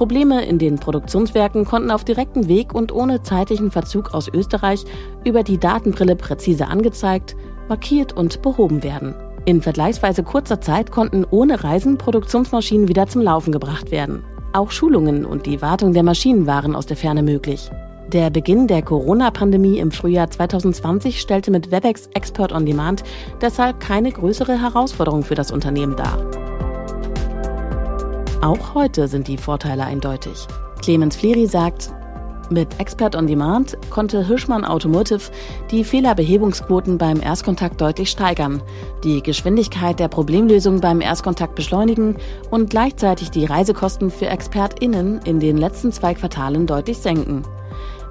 Probleme in den Produktionswerken konnten auf direktem Weg und ohne zeitlichen Verzug aus Österreich über die Datenbrille präzise angezeigt, markiert und behoben werden. In vergleichsweise kurzer Zeit konnten ohne Reisen Produktionsmaschinen wieder zum Laufen gebracht werden. Auch Schulungen und die Wartung der Maschinen waren aus der Ferne möglich. Der Beginn der Corona-Pandemie im Frühjahr 2020 stellte mit WebEx Expert on Demand deshalb keine größere Herausforderung für das Unternehmen dar. Auch heute sind die Vorteile eindeutig. Clemens Flery sagt, mit Expert on Demand konnte Hirschmann Automotive die Fehlerbehebungsquoten beim Erstkontakt deutlich steigern, die Geschwindigkeit der Problemlösung beim Erstkontakt beschleunigen und gleichzeitig die Reisekosten für ExpertInnen in den letzten zwei Quartalen deutlich senken.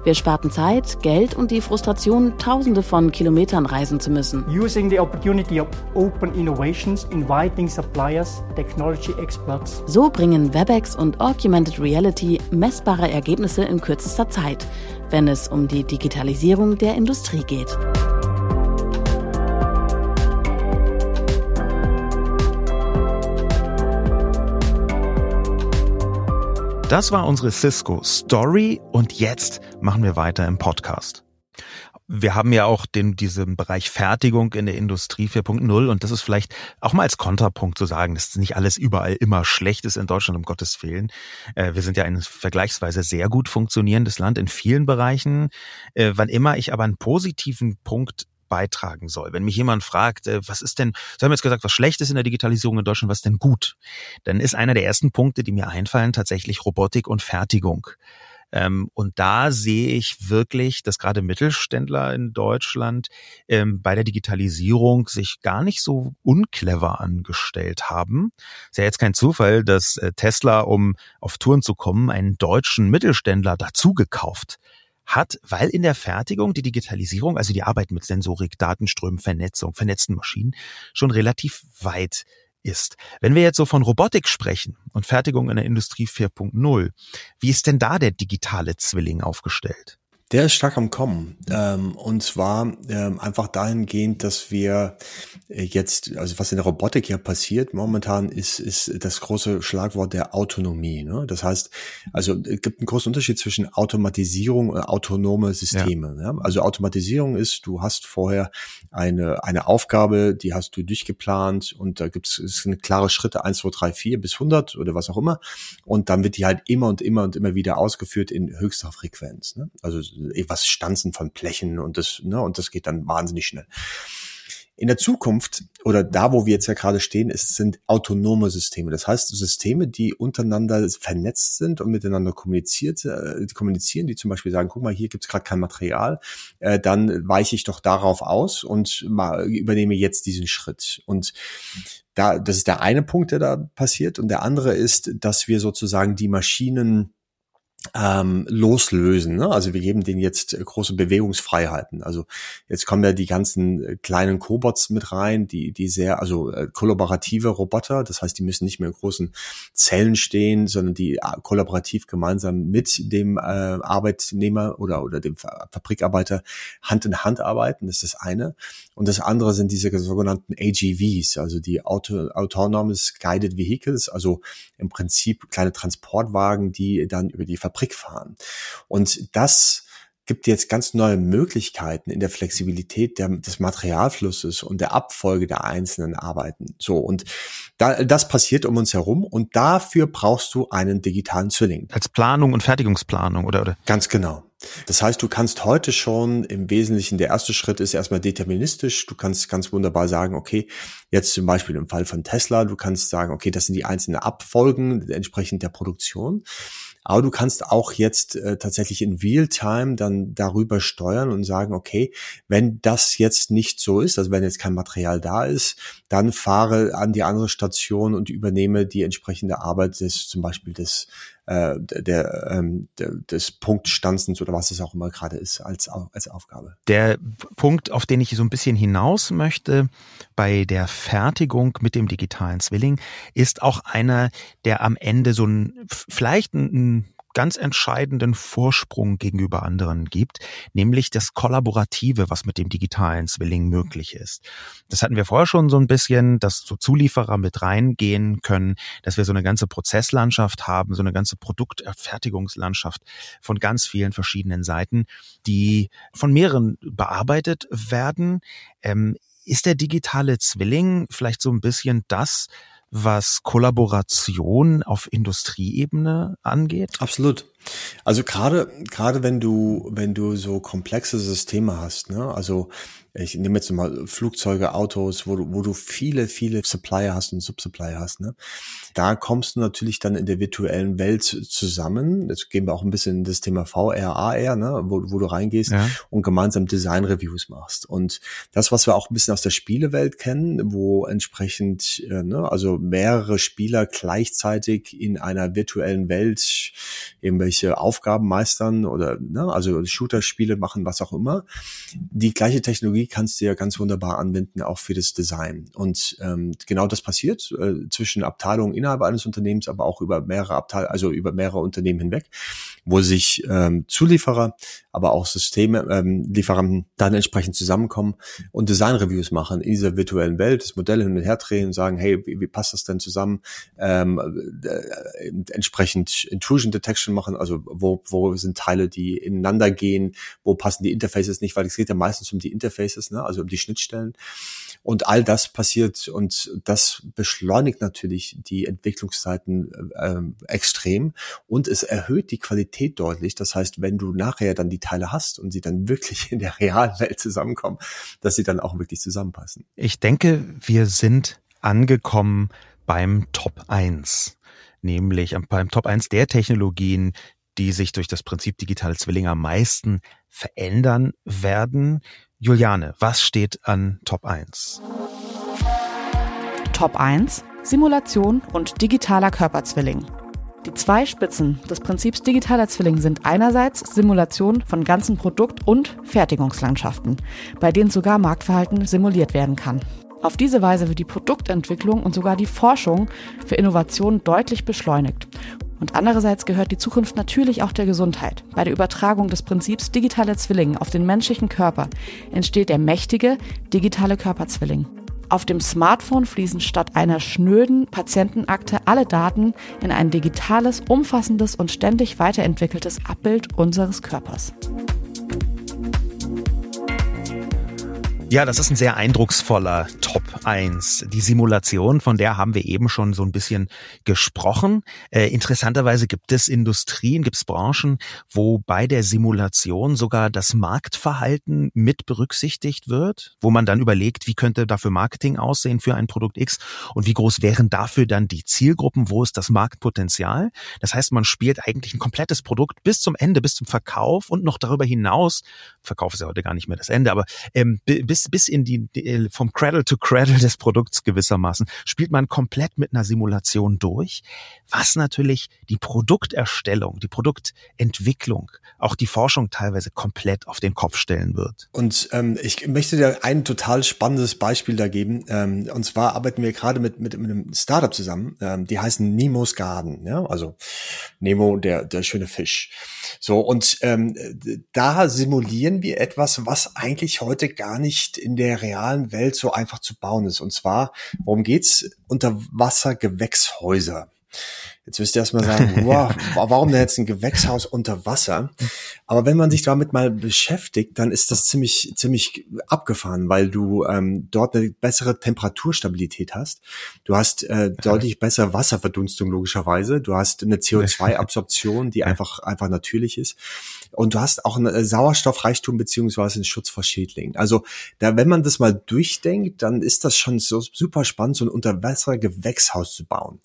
Wir sparten Zeit, Geld und die Frustration, tausende von Kilometern reisen zu müssen. Using the opportunity of open innovations, inviting suppliers, technology experts. So bringen WebEx und Augmented Reality messbare Ergebnisse in kürzester Zeit, wenn es um die Digitalisierung der Industrie geht. Das war unsere Cisco Story und jetzt machen wir weiter im Podcast. Wir haben ja auch den, diesen Bereich Fertigung in der Industrie 4.0 und das ist vielleicht auch mal als Kontrapunkt zu sagen, dass nicht alles überall immer schlecht ist in Deutschland, um Gottes Willen. Äh, wir sind ja ein vergleichsweise sehr gut funktionierendes Land in vielen Bereichen. Äh, wann immer ich aber einen positiven Punkt beitragen soll. Wenn mich jemand fragt, äh, was ist denn, Sie haben jetzt gesagt, was schlecht ist in der Digitalisierung in Deutschland, was denn gut? Dann ist einer der ersten Punkte, die mir einfallen, tatsächlich Robotik und Fertigung. Ähm, und da sehe ich wirklich, dass gerade Mittelständler in Deutschland ähm, bei der Digitalisierung sich gar nicht so unclever angestellt haben. Ist ja jetzt kein Zufall, dass äh, Tesla, um auf Touren zu kommen, einen deutschen Mittelständler dazugekauft hat, weil in der Fertigung die Digitalisierung, also die Arbeit mit Sensorik, Datenströmen, Vernetzung, vernetzten Maschinen schon relativ weit ist. Wenn wir jetzt so von Robotik sprechen und Fertigung in der Industrie 4.0, wie ist denn da der digitale Zwilling aufgestellt? Der ist stark am Kommen. Ähm, und zwar ähm, einfach dahingehend, dass wir äh, jetzt, also was in der Robotik ja passiert momentan, ist, ist das große Schlagwort der Autonomie. Ne? Das heißt, also es gibt einen großen Unterschied zwischen Automatisierung und autonome Systeme. Ja. Ja? Also Automatisierung ist, du hast vorher eine, eine Aufgabe, die hast du durchgeplant und da gibt es eine klare Schritte, eins, zwei, drei, vier bis hundert oder was auch immer. Und dann wird die halt immer und immer und immer wieder ausgeführt in höchster Frequenz. Ne? Also was Stanzen von Blechen und das, ne, und das geht dann wahnsinnig schnell. In der Zukunft oder da, wo wir jetzt ja gerade stehen, ist, sind autonome Systeme. Das heißt, Systeme, die untereinander vernetzt sind und miteinander kommuniziert, äh, kommunizieren, die zum Beispiel sagen, guck mal, hier gibt's gerade kein Material, äh, dann weiche ich doch darauf aus und übernehme jetzt diesen Schritt. Und da, das ist der eine Punkt, der da passiert. Und der andere ist, dass wir sozusagen die Maschinen ähm, loslösen. Ne? Also wir geben denen jetzt äh, große Bewegungsfreiheiten. Also jetzt kommen ja die ganzen äh, kleinen Cobots mit rein, die die sehr also äh, kollaborative Roboter. Das heißt, die müssen nicht mehr in großen Zellen stehen, sondern die äh, kollaborativ gemeinsam mit dem äh, Arbeitnehmer oder oder dem Fabrikarbeiter Hand in Hand arbeiten. Das ist das eine. Und das andere sind diese sogenannten AGVs, also die Auto, Autonomous Guided Vehicles, also im Prinzip kleine Transportwagen, die dann über die fahren. Und das gibt jetzt ganz neue Möglichkeiten in der Flexibilität der, des Materialflusses und der Abfolge der einzelnen Arbeiten. So, und da, das passiert um uns herum und dafür brauchst du einen digitalen Zwilling. Als Planung und Fertigungsplanung, oder? oder? Ganz genau. Das heißt, du kannst heute schon im Wesentlichen, der erste Schritt ist erstmal deterministisch. Du kannst ganz wunderbar sagen, okay, jetzt zum Beispiel im Fall von Tesla, du kannst sagen, okay, das sind die einzelnen Abfolgen entsprechend der Produktion. Aber du kannst auch jetzt äh, tatsächlich in Realtime dann darüber steuern und sagen, okay, wenn das jetzt nicht so ist, also wenn jetzt kein Material da ist, dann fahre an die andere Station und übernehme die entsprechende Arbeit des, zum Beispiel des äh, der, ähm, der, des Punktstanzens oder was es auch immer gerade ist als, als Aufgabe. Der Punkt, auf den ich so ein bisschen hinaus möchte bei der Fertigung mit dem digitalen Zwilling, ist auch einer, der am Ende so ein vielleicht ein ganz entscheidenden Vorsprung gegenüber anderen gibt, nämlich das Kollaborative, was mit dem digitalen Zwilling möglich ist. Das hatten wir vorher schon so ein bisschen, dass so Zulieferer mit reingehen können, dass wir so eine ganze Prozesslandschaft haben, so eine ganze Produktfertigungslandschaft von ganz vielen verschiedenen Seiten, die von mehreren bearbeitet werden. Ähm, ist der digitale Zwilling vielleicht so ein bisschen das, was Kollaboration auf Industrieebene angeht? Absolut. Also gerade gerade wenn du wenn du so komplexe Systeme hast, ne? Also ich nehme jetzt mal Flugzeuge, Autos, wo du, wo du viele, viele Supplier hast und Subsupplier hast, ne? Da kommst du natürlich dann in der virtuellen Welt zusammen. Jetzt gehen wir auch ein bisschen in das Thema VR, AR, ne? Wo, wo du reingehst ja. und gemeinsam Design-Reviews machst. Und das, was wir auch ein bisschen aus der Spielewelt kennen, wo entsprechend, äh, ne, also mehrere Spieler gleichzeitig in einer virtuellen Welt irgendwelche Aufgaben meistern oder, ne, also Shooter-Spiele machen, was auch immer. Die gleiche Technologie kannst du ja ganz wunderbar anwenden, auch für das Design. Und ähm, genau das passiert äh, zwischen Abteilungen innerhalb eines Unternehmens, aber auch über mehrere Abteilungen, also über mehrere Unternehmen hinweg, wo sich ähm, Zulieferer, aber auch Systeme, ähm, Lieferanten dann entsprechend zusammenkommen und Design-Reviews machen in dieser virtuellen Welt, das Modell hin und her drehen und sagen, hey, wie, wie passt das denn zusammen? Ähm, äh, entsprechend Intrusion Detection machen, also wo, wo sind Teile, die ineinander gehen, wo passen die Interfaces nicht, weil es geht ja meistens um die Interfaces Interfaces, ne, also um die Schnittstellen. Und all das passiert und das beschleunigt natürlich die Entwicklungszeiten äh, extrem und es erhöht die Qualität deutlich. Das heißt, wenn du nachher dann die Teile hast und sie dann wirklich in der realen Welt zusammenkommen, dass sie dann auch wirklich zusammenpassen. Ich denke, wir sind angekommen beim Top 1 nämlich beim Top 1 der Technologien, die sich durch das Prinzip digitale Zwillinge am meisten verändern werden. Juliane, was steht an Top 1? Top 1 Simulation und digitaler Körperzwilling. Die zwei Spitzen des Prinzips digitaler Zwilling sind einerseits Simulation von ganzen Produkt- und Fertigungslandschaften, bei denen sogar Marktverhalten simuliert werden kann. Auf diese Weise wird die Produktentwicklung und sogar die Forschung für Innovation deutlich beschleunigt und andererseits gehört die Zukunft natürlich auch der Gesundheit. Bei der Übertragung des Prinzips digitaler Zwilling auf den menschlichen Körper entsteht der mächtige digitale Körperzwilling. Auf dem Smartphone fließen statt einer schnöden Patientenakte alle Daten in ein digitales, umfassendes und ständig weiterentwickeltes Abbild unseres Körpers. Ja, das ist ein sehr eindrucksvoller Top 1. Die Simulation, von der haben wir eben schon so ein bisschen gesprochen. Äh, interessanterweise gibt es Industrien, gibt es Branchen, wo bei der Simulation sogar das Marktverhalten mit berücksichtigt wird, wo man dann überlegt, wie könnte dafür Marketing aussehen für ein Produkt X und wie groß wären dafür dann die Zielgruppen, wo ist das Marktpotenzial. Das heißt, man spielt eigentlich ein komplettes Produkt bis zum Ende, bis zum Verkauf und noch darüber hinaus, Verkauf ist ja heute gar nicht mehr das Ende, aber ähm, bis bis, bis in die, die, vom Cradle to Cradle des Produkts gewissermaßen, spielt man komplett mit einer Simulation durch, was natürlich die Produkterstellung, die Produktentwicklung, auch die Forschung teilweise komplett auf den Kopf stellen wird. Und ähm, ich möchte dir ein total spannendes Beispiel da geben. Ähm, und zwar arbeiten wir gerade mit, mit, mit einem Startup zusammen, ähm, die heißen Nemo's Garden, ja, also Nemo, der, der schöne Fisch. So, und ähm, da simulieren wir etwas, was eigentlich heute gar nicht in der realen Welt so einfach zu bauen ist. Und zwar, worum geht's? Unterwassergewächshäuser. Jetzt wirst du erstmal sagen, wow, warum denn jetzt ein Gewächshaus unter Wasser? Aber wenn man sich damit mal beschäftigt, dann ist das ziemlich, ziemlich abgefahren, weil du ähm, dort eine bessere Temperaturstabilität hast. Du hast äh, deutlich bessere Wasserverdunstung logischerweise. Du hast eine CO2-Absorption, die einfach, einfach natürlich ist. Und du hast auch einen Sauerstoffreichtum beziehungsweise einen Schutz vor Schädlingen. Also da, wenn man das mal durchdenkt, dann ist das schon so super spannend, so ein Unterwasser-Gewächshaus zu bauen.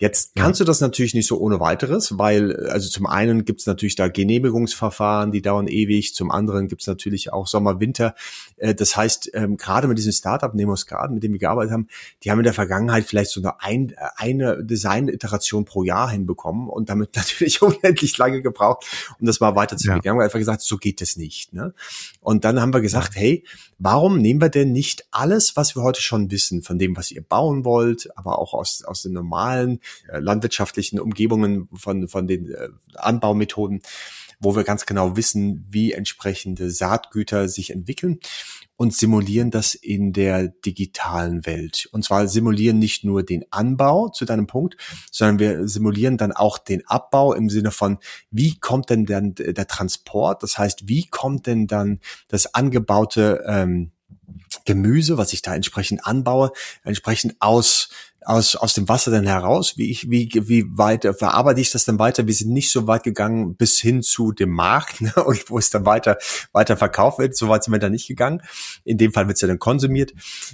Jetzt kannst ja. du das natürlich nicht so ohne weiteres, weil also zum einen gibt es natürlich da Genehmigungsverfahren, die dauern ewig, zum anderen gibt es natürlich auch Sommer, Winter. Äh, das heißt, ähm, gerade mit diesem Startup Nemos Garden, mit dem wir gearbeitet haben, die haben in der Vergangenheit vielleicht so eine, ein, eine Design-Iteration pro Jahr hinbekommen und damit natürlich unendlich lange gebraucht, um das mal weiterzugehen. Ja. Wir haben einfach gesagt, so geht es nicht. Ne? Und dann haben wir gesagt, ja. hey, warum nehmen wir denn nicht alles, was wir heute schon wissen, von dem, was ihr bauen wollt, aber auch aus, aus den normalen landwirtschaftlichen Umgebungen von, von den äh, Anbaumethoden, wo wir ganz genau wissen, wie entsprechende Saatgüter sich entwickeln und simulieren das in der digitalen Welt. Und zwar simulieren nicht nur den Anbau zu deinem Punkt, sondern wir simulieren dann auch den Abbau im Sinne von, wie kommt denn dann der Transport? Das heißt, wie kommt denn dann das angebaute ähm, Gemüse, was ich da entsprechend anbaue, entsprechend aus aus, aus dem Wasser denn heraus? Wie, ich, wie, wie weit verarbeite ich das dann weiter? Wir sind nicht so weit gegangen bis hin zu dem Markt, ne, und wo es dann weiter, weiter verkauft wird. So weit sind wir da nicht gegangen. In dem Fall wird es ja dann konsumiert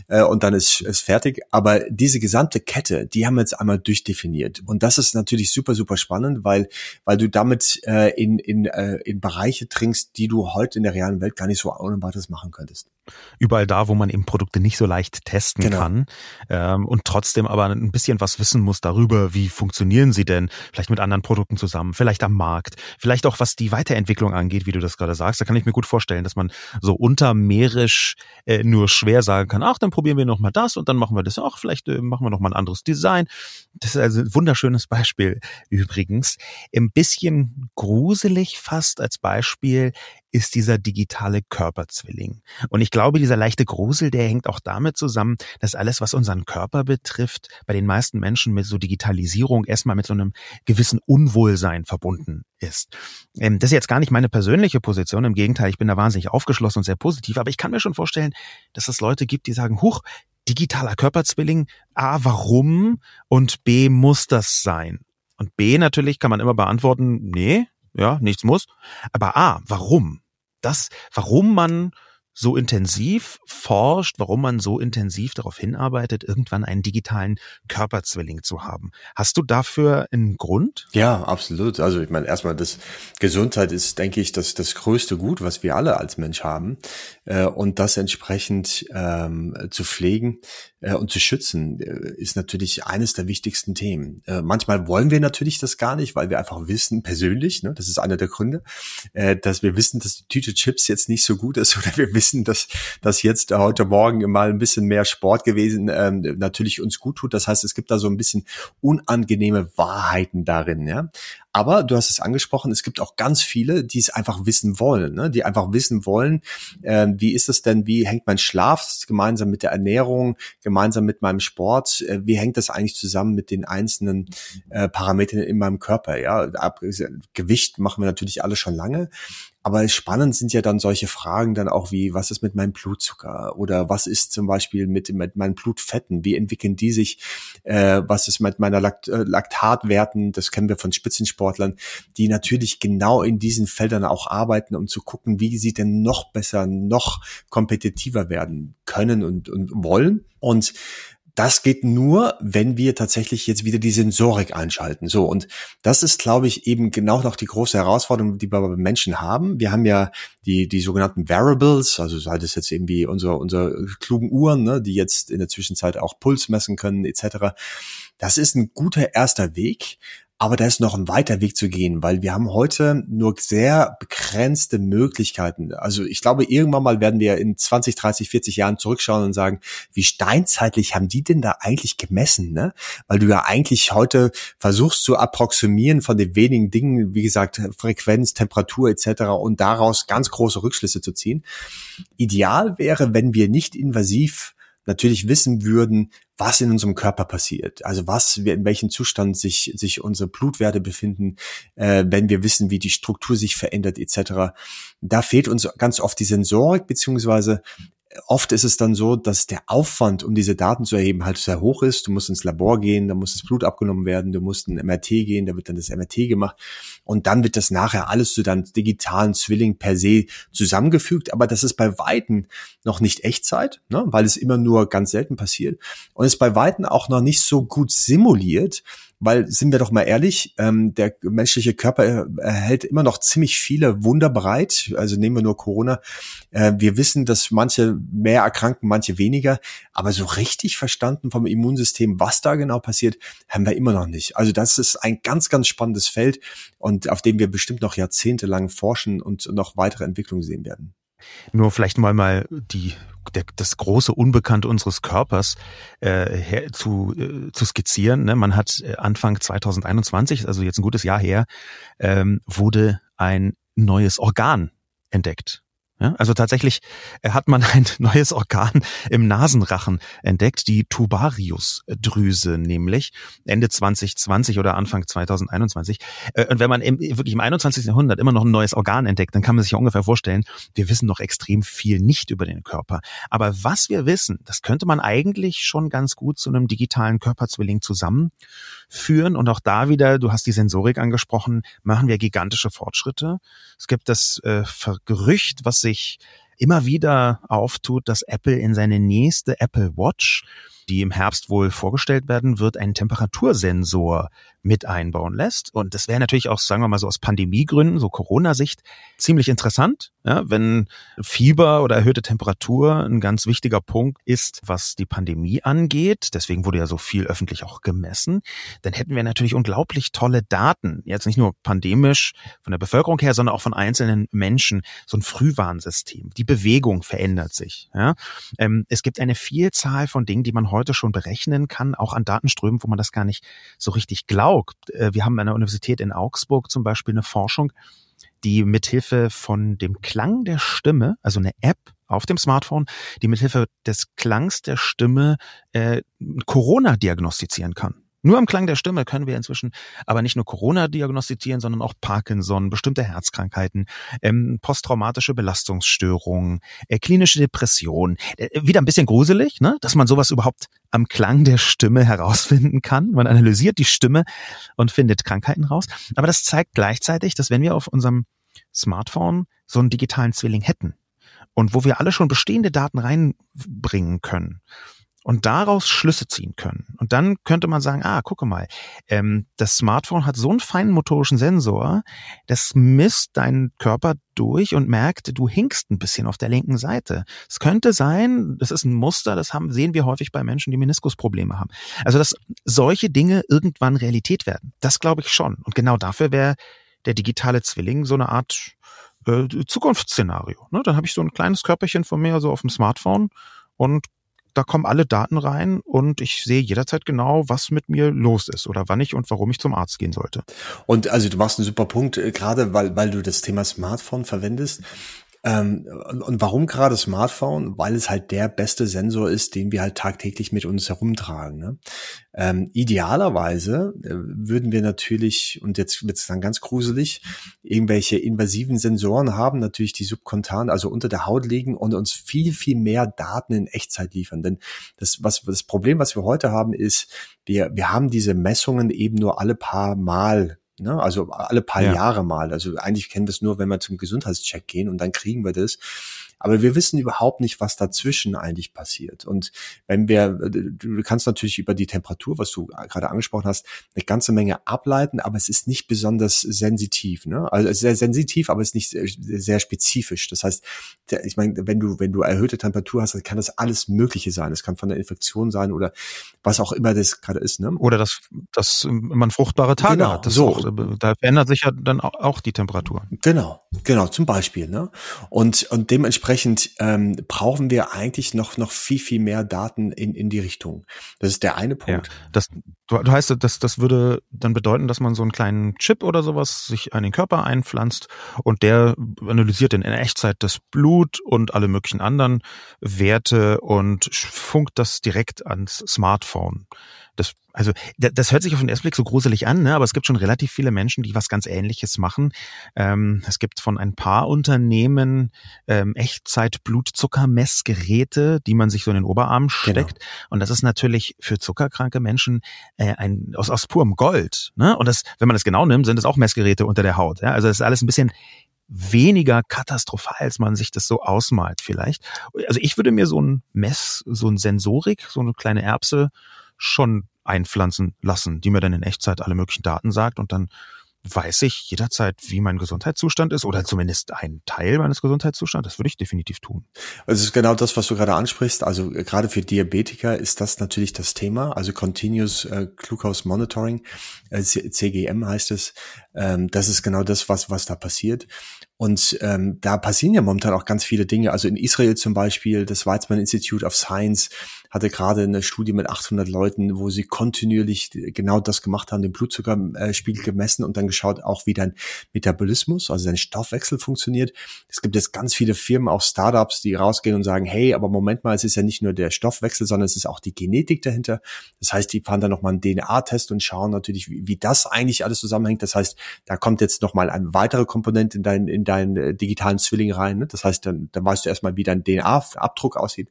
äh, und dann ist es fertig. Aber diese gesamte Kette, die haben wir jetzt einmal durchdefiniert. Und das ist natürlich super, super spannend, weil, weil du damit äh, in, in, äh, in Bereiche dringst, die du heute in der realen Welt gar nicht so ohne weiteres machen könntest. Überall da, wo man eben Produkte nicht so leicht testen genau. kann ähm, und trotzdem aber ein bisschen was wissen muss darüber, wie funktionieren sie denn, vielleicht mit anderen Produkten zusammen, vielleicht am Markt, vielleicht auch was die Weiterentwicklung angeht, wie du das gerade sagst. Da kann ich mir gut vorstellen, dass man so untermeerisch äh, nur schwer sagen kann, ach, dann probieren wir noch mal das und dann machen wir das, ach, vielleicht äh, machen wir noch mal ein anderes Design. Das ist also ein wunderschönes Beispiel übrigens. Ein bisschen gruselig fast als Beispiel ist dieser digitale Körperzwilling. Und ich glaube, dieser leichte Grusel, der hängt auch damit zusammen, dass alles, was unseren Körper betrifft, bei den meisten Menschen mit so Digitalisierung erstmal mit so einem gewissen Unwohlsein verbunden ist. Ähm, das ist jetzt gar nicht meine persönliche Position. Im Gegenteil, ich bin da wahnsinnig aufgeschlossen und sehr positiv. Aber ich kann mir schon vorstellen, dass es Leute gibt, die sagen, huch, digitaler Körperzwilling, A, warum? Und B, muss das sein? Und B, natürlich kann man immer beantworten, nee, ja, nichts muss. Aber A, warum? Das, warum man so intensiv forscht, warum man so intensiv darauf hinarbeitet, irgendwann einen digitalen Körperzwilling zu haben. Hast du dafür einen Grund? Ja, absolut. Also ich meine, erstmal das Gesundheit ist, denke ich, das, das größte Gut, was wir alle als Mensch haben. Äh, und das entsprechend ähm, zu pflegen äh, und zu schützen, äh, ist natürlich eines der wichtigsten Themen. Äh, manchmal wollen wir natürlich das gar nicht, weil wir einfach wissen, persönlich, ne, das ist einer der Gründe, äh, dass wir wissen, dass die Tüte Chips jetzt nicht so gut ist oder wir wissen, wissen, dass, dass jetzt heute Morgen mal ein bisschen mehr Sport gewesen ähm, natürlich uns gut tut. Das heißt, es gibt da so ein bisschen unangenehme Wahrheiten darin. Ja? Aber du hast es angesprochen, es gibt auch ganz viele, die es einfach wissen wollen, ne? die einfach wissen wollen, äh, wie ist es denn, wie hängt mein Schlaf gemeinsam mit der Ernährung, gemeinsam mit meinem Sport, äh, wie hängt das eigentlich zusammen mit den einzelnen äh, Parametern in meinem Körper? Ja, Ab, Gewicht machen wir natürlich alle schon lange, aber spannend sind ja dann solche Fragen dann auch wie, was ist mit meinem Blutzucker oder was ist zum Beispiel mit, mit meinen Blutfetten? Wie entwickeln die sich? Äh, was ist mit meiner Lakt äh, Laktatwerten? Das kennen wir von Spitzensportlern, die natürlich genau in diesen Feldern auch arbeiten, um zu gucken, wie sie denn noch besser, noch kompetitiver werden können und, und wollen. Und das geht nur, wenn wir tatsächlich jetzt wieder die Sensorik einschalten. So, und das ist, glaube ich, eben genau noch die große Herausforderung, die wir bei Menschen haben. Wir haben ja die, die sogenannten Variables, also sei das jetzt irgendwie unsere, unsere klugen Uhren, ne, die jetzt in der Zwischenzeit auch Puls messen können, etc. Das ist ein guter erster Weg, aber da ist noch ein weiter Weg zu gehen, weil wir haben heute nur sehr begrenzte Möglichkeiten. Also ich glaube, irgendwann mal werden wir in 20, 30, 40 Jahren zurückschauen und sagen, wie steinzeitlich haben die denn da eigentlich gemessen? Ne? Weil du ja eigentlich heute versuchst zu approximieren von den wenigen Dingen, wie gesagt, Frequenz, Temperatur etc. und daraus ganz große Rückschlüsse zu ziehen. Ideal wäre, wenn wir nicht invasiv natürlich wissen würden, was in unserem Körper passiert. Also was, in welchem Zustand sich, sich unsere Blutwerte befinden, äh, wenn wir wissen, wie die Struktur sich verändert etc. Da fehlt uns ganz oft die Sensorik beziehungsweise oft ist es dann so, dass der Aufwand, um diese Daten zu erheben, halt sehr hoch ist. Du musst ins Labor gehen, da muss das Blut abgenommen werden, du musst ein MRT gehen, da wird dann das MRT gemacht und dann wird das nachher alles zu deinem digitalen Zwilling per se zusammengefügt. Aber das ist bei Weitem noch nicht Echtzeit, ne? weil es immer nur ganz selten passiert und ist bei Weitem auch noch nicht so gut simuliert, weil sind wir doch mal ehrlich, ähm, der menschliche Körper erhält immer noch ziemlich viele Wunder bereit. Also nehmen wir nur Corona. Äh, wir wissen, dass manche mehr erkranken, manche weniger, aber so richtig verstanden vom Immunsystem, was da genau passiert, haben wir immer noch nicht. Also das ist ein ganz, ganz spannendes Feld und auf dem wir bestimmt noch jahrzehntelang forschen und noch weitere Entwicklungen sehen werden. Nur vielleicht mal mal die das große Unbekannte unseres Körpers äh, her, zu, äh, zu skizzieren. Ne? Man hat äh, Anfang 2021, also jetzt ein gutes Jahr her, ähm, wurde ein neues Organ entdeckt. Ja, also tatsächlich äh, hat man ein neues Organ im Nasenrachen entdeckt, die Tubariusdrüse nämlich Ende 2020 oder Anfang 2021. Äh, und wenn man im, wirklich im 21. Jahrhundert immer noch ein neues Organ entdeckt, dann kann man sich ja ungefähr vorstellen, wir wissen noch extrem viel nicht über den Körper. Aber was wir wissen, das könnte man eigentlich schon ganz gut zu einem digitalen Körperzwilling zusammenführen. Und auch da wieder, du hast die Sensorik angesprochen, machen wir gigantische Fortschritte. Es gibt das äh, Gerücht, was sich immer wieder auftut, dass Apple in seine nächste Apple Watch die im Herbst wohl vorgestellt werden wird, einen Temperatursensor mit einbauen lässt. Und das wäre natürlich auch, sagen wir mal so aus Pandemiegründen, so Corona-Sicht, ziemlich interessant, ja, wenn Fieber oder erhöhte Temperatur ein ganz wichtiger Punkt ist, was die Pandemie angeht. Deswegen wurde ja so viel öffentlich auch gemessen. Dann hätten wir natürlich unglaublich tolle Daten. Jetzt nicht nur pandemisch von der Bevölkerung her, sondern auch von einzelnen Menschen. So ein Frühwarnsystem. Die Bewegung verändert sich. Ja. Ähm, es gibt eine Vielzahl von Dingen, die man heute schon berechnen kann, auch an Datenströmen, wo man das gar nicht so richtig glaubt. Äh, wir haben an der Universität in Augsburg zum Beispiel eine Forschung, die mithilfe von dem Klang der Stimme, also eine App auf dem Smartphone, die mithilfe des Klangs der Stimme äh, Corona diagnostizieren kann. Nur im Klang der Stimme können wir inzwischen aber nicht nur Corona diagnostizieren, sondern auch Parkinson, bestimmte Herzkrankheiten, ähm, posttraumatische Belastungsstörungen, äh, klinische Depression. Äh, wieder ein bisschen gruselig, ne? dass man sowas überhaupt am Klang der Stimme herausfinden kann. Man analysiert die Stimme und findet Krankheiten raus. Aber das zeigt gleichzeitig, dass wenn wir auf unserem Smartphone so einen digitalen Zwilling hätten und wo wir alle schon bestehende Daten reinbringen können, und daraus Schlüsse ziehen können. Und dann könnte man sagen, ah, gucke mal, ähm, das Smartphone hat so einen feinen motorischen Sensor, das misst deinen Körper durch und merkt, du hinkst ein bisschen auf der linken Seite. Es könnte sein, das ist ein Muster, das haben, sehen wir häufig bei Menschen, die Meniskusprobleme haben. Also, dass solche Dinge irgendwann Realität werden. Das glaube ich schon. Und genau dafür wäre der digitale Zwilling so eine Art äh, Zukunftsszenario. Ne? Dann habe ich so ein kleines Körperchen von mir so auf dem Smartphone und da kommen alle Daten rein und ich sehe jederzeit genau, was mit mir los ist oder wann ich und warum ich zum Arzt gehen sollte. Und also du machst einen super Punkt, äh, gerade weil, weil du das Thema Smartphone verwendest. Ähm, und, warum gerade Smartphone? Weil es halt der beste Sensor ist, den wir halt tagtäglich mit uns herumtragen. Ne? Ähm, idealerweise äh, würden wir natürlich, und jetzt wird es dann ganz gruselig, irgendwelche invasiven Sensoren haben, natürlich die subkontan, also unter der Haut liegen und uns viel, viel mehr Daten in Echtzeit liefern. Denn das, was, das Problem, was wir heute haben, ist, wir, wir haben diese Messungen eben nur alle paar Mal Ne? Also alle paar ja. Jahre mal. Also eigentlich kennen das nur, wenn wir zum Gesundheitscheck gehen und dann kriegen wir das. Aber wir wissen überhaupt nicht, was dazwischen eigentlich passiert. Und wenn wir, du kannst natürlich über die Temperatur, was du gerade angesprochen hast, eine ganze Menge ableiten, aber es ist nicht besonders sensitiv. Ne? Also sehr sensitiv, aber es ist nicht sehr, sehr spezifisch. Das heißt, ich meine, wenn du, wenn du erhöhte Temperatur hast, dann kann das alles Mögliche sein. Es kann von der Infektion sein oder was auch immer das gerade ist. Ne? Oder dass, dass man fruchtbare Tage genau, hat. Das so. Auch, da verändert sich ja dann auch die Temperatur. Genau, genau, zum Beispiel. Ne? Und, und dementsprechend dementsprechend ähm, brauchen wir eigentlich noch noch viel viel mehr Daten in in die Richtung. Das ist der eine Punkt. Ja, das du, du heißt, das das würde dann bedeuten, dass man so einen kleinen Chip oder sowas sich an den Körper einpflanzt und der analysiert in Echtzeit das Blut und alle möglichen anderen Werte und funkt das direkt ans Smartphone. Das, also das hört sich auf den ersten Blick so gruselig an, ne? aber es gibt schon relativ viele Menschen, die was ganz Ähnliches machen. Ähm, es gibt von ein paar Unternehmen ähm, Echtzeit-Blutzuckermessgeräte, die man sich so in den Oberarm genau. steckt. Genau. Und das ist natürlich für zuckerkranke Menschen äh, ein aus, aus purem Gold. Ne? Und das, wenn man das genau nimmt, sind es auch Messgeräte unter der Haut. Ja? Also das ist alles ein bisschen weniger katastrophal, als man sich das so ausmalt vielleicht. Also ich würde mir so ein Mess, so ein Sensorik, so eine kleine Erbse schon einpflanzen lassen, die mir dann in Echtzeit alle möglichen Daten sagt und dann weiß ich jederzeit, wie mein Gesundheitszustand ist oder zumindest ein Teil meines Gesundheitszustands. Das würde ich definitiv tun. Also es ist genau das, was du gerade ansprichst. Also äh, gerade für Diabetiker ist das natürlich das Thema. Also Continuous äh, Glucose Monitoring, äh, CGM heißt es. Ähm, das ist genau das, was was da passiert. Und ähm, da passieren ja momentan auch ganz viele Dinge. Also in Israel zum Beispiel, das Weizmann Institute of Science hatte gerade eine Studie mit 800 Leuten, wo sie kontinuierlich genau das gemacht haben, den Blutzuckerspiegel gemessen und dann geschaut auch, wie dein Metabolismus, also dein Stoffwechsel funktioniert. Es gibt jetzt ganz viele Firmen, auch Startups, die rausgehen und sagen, hey, aber Moment mal, es ist ja nicht nur der Stoffwechsel, sondern es ist auch die Genetik dahinter. Das heißt, die fahren dann nochmal einen DNA-Test und schauen natürlich, wie, wie das eigentlich alles zusammenhängt. Das heißt, da kommt jetzt nochmal ein weiterer Komponent in dein, in deinen äh, digitalen Zwilling rein. Ne? Das heißt, dann, dann weißt du erstmal, wie dein DNA-Abdruck aussieht.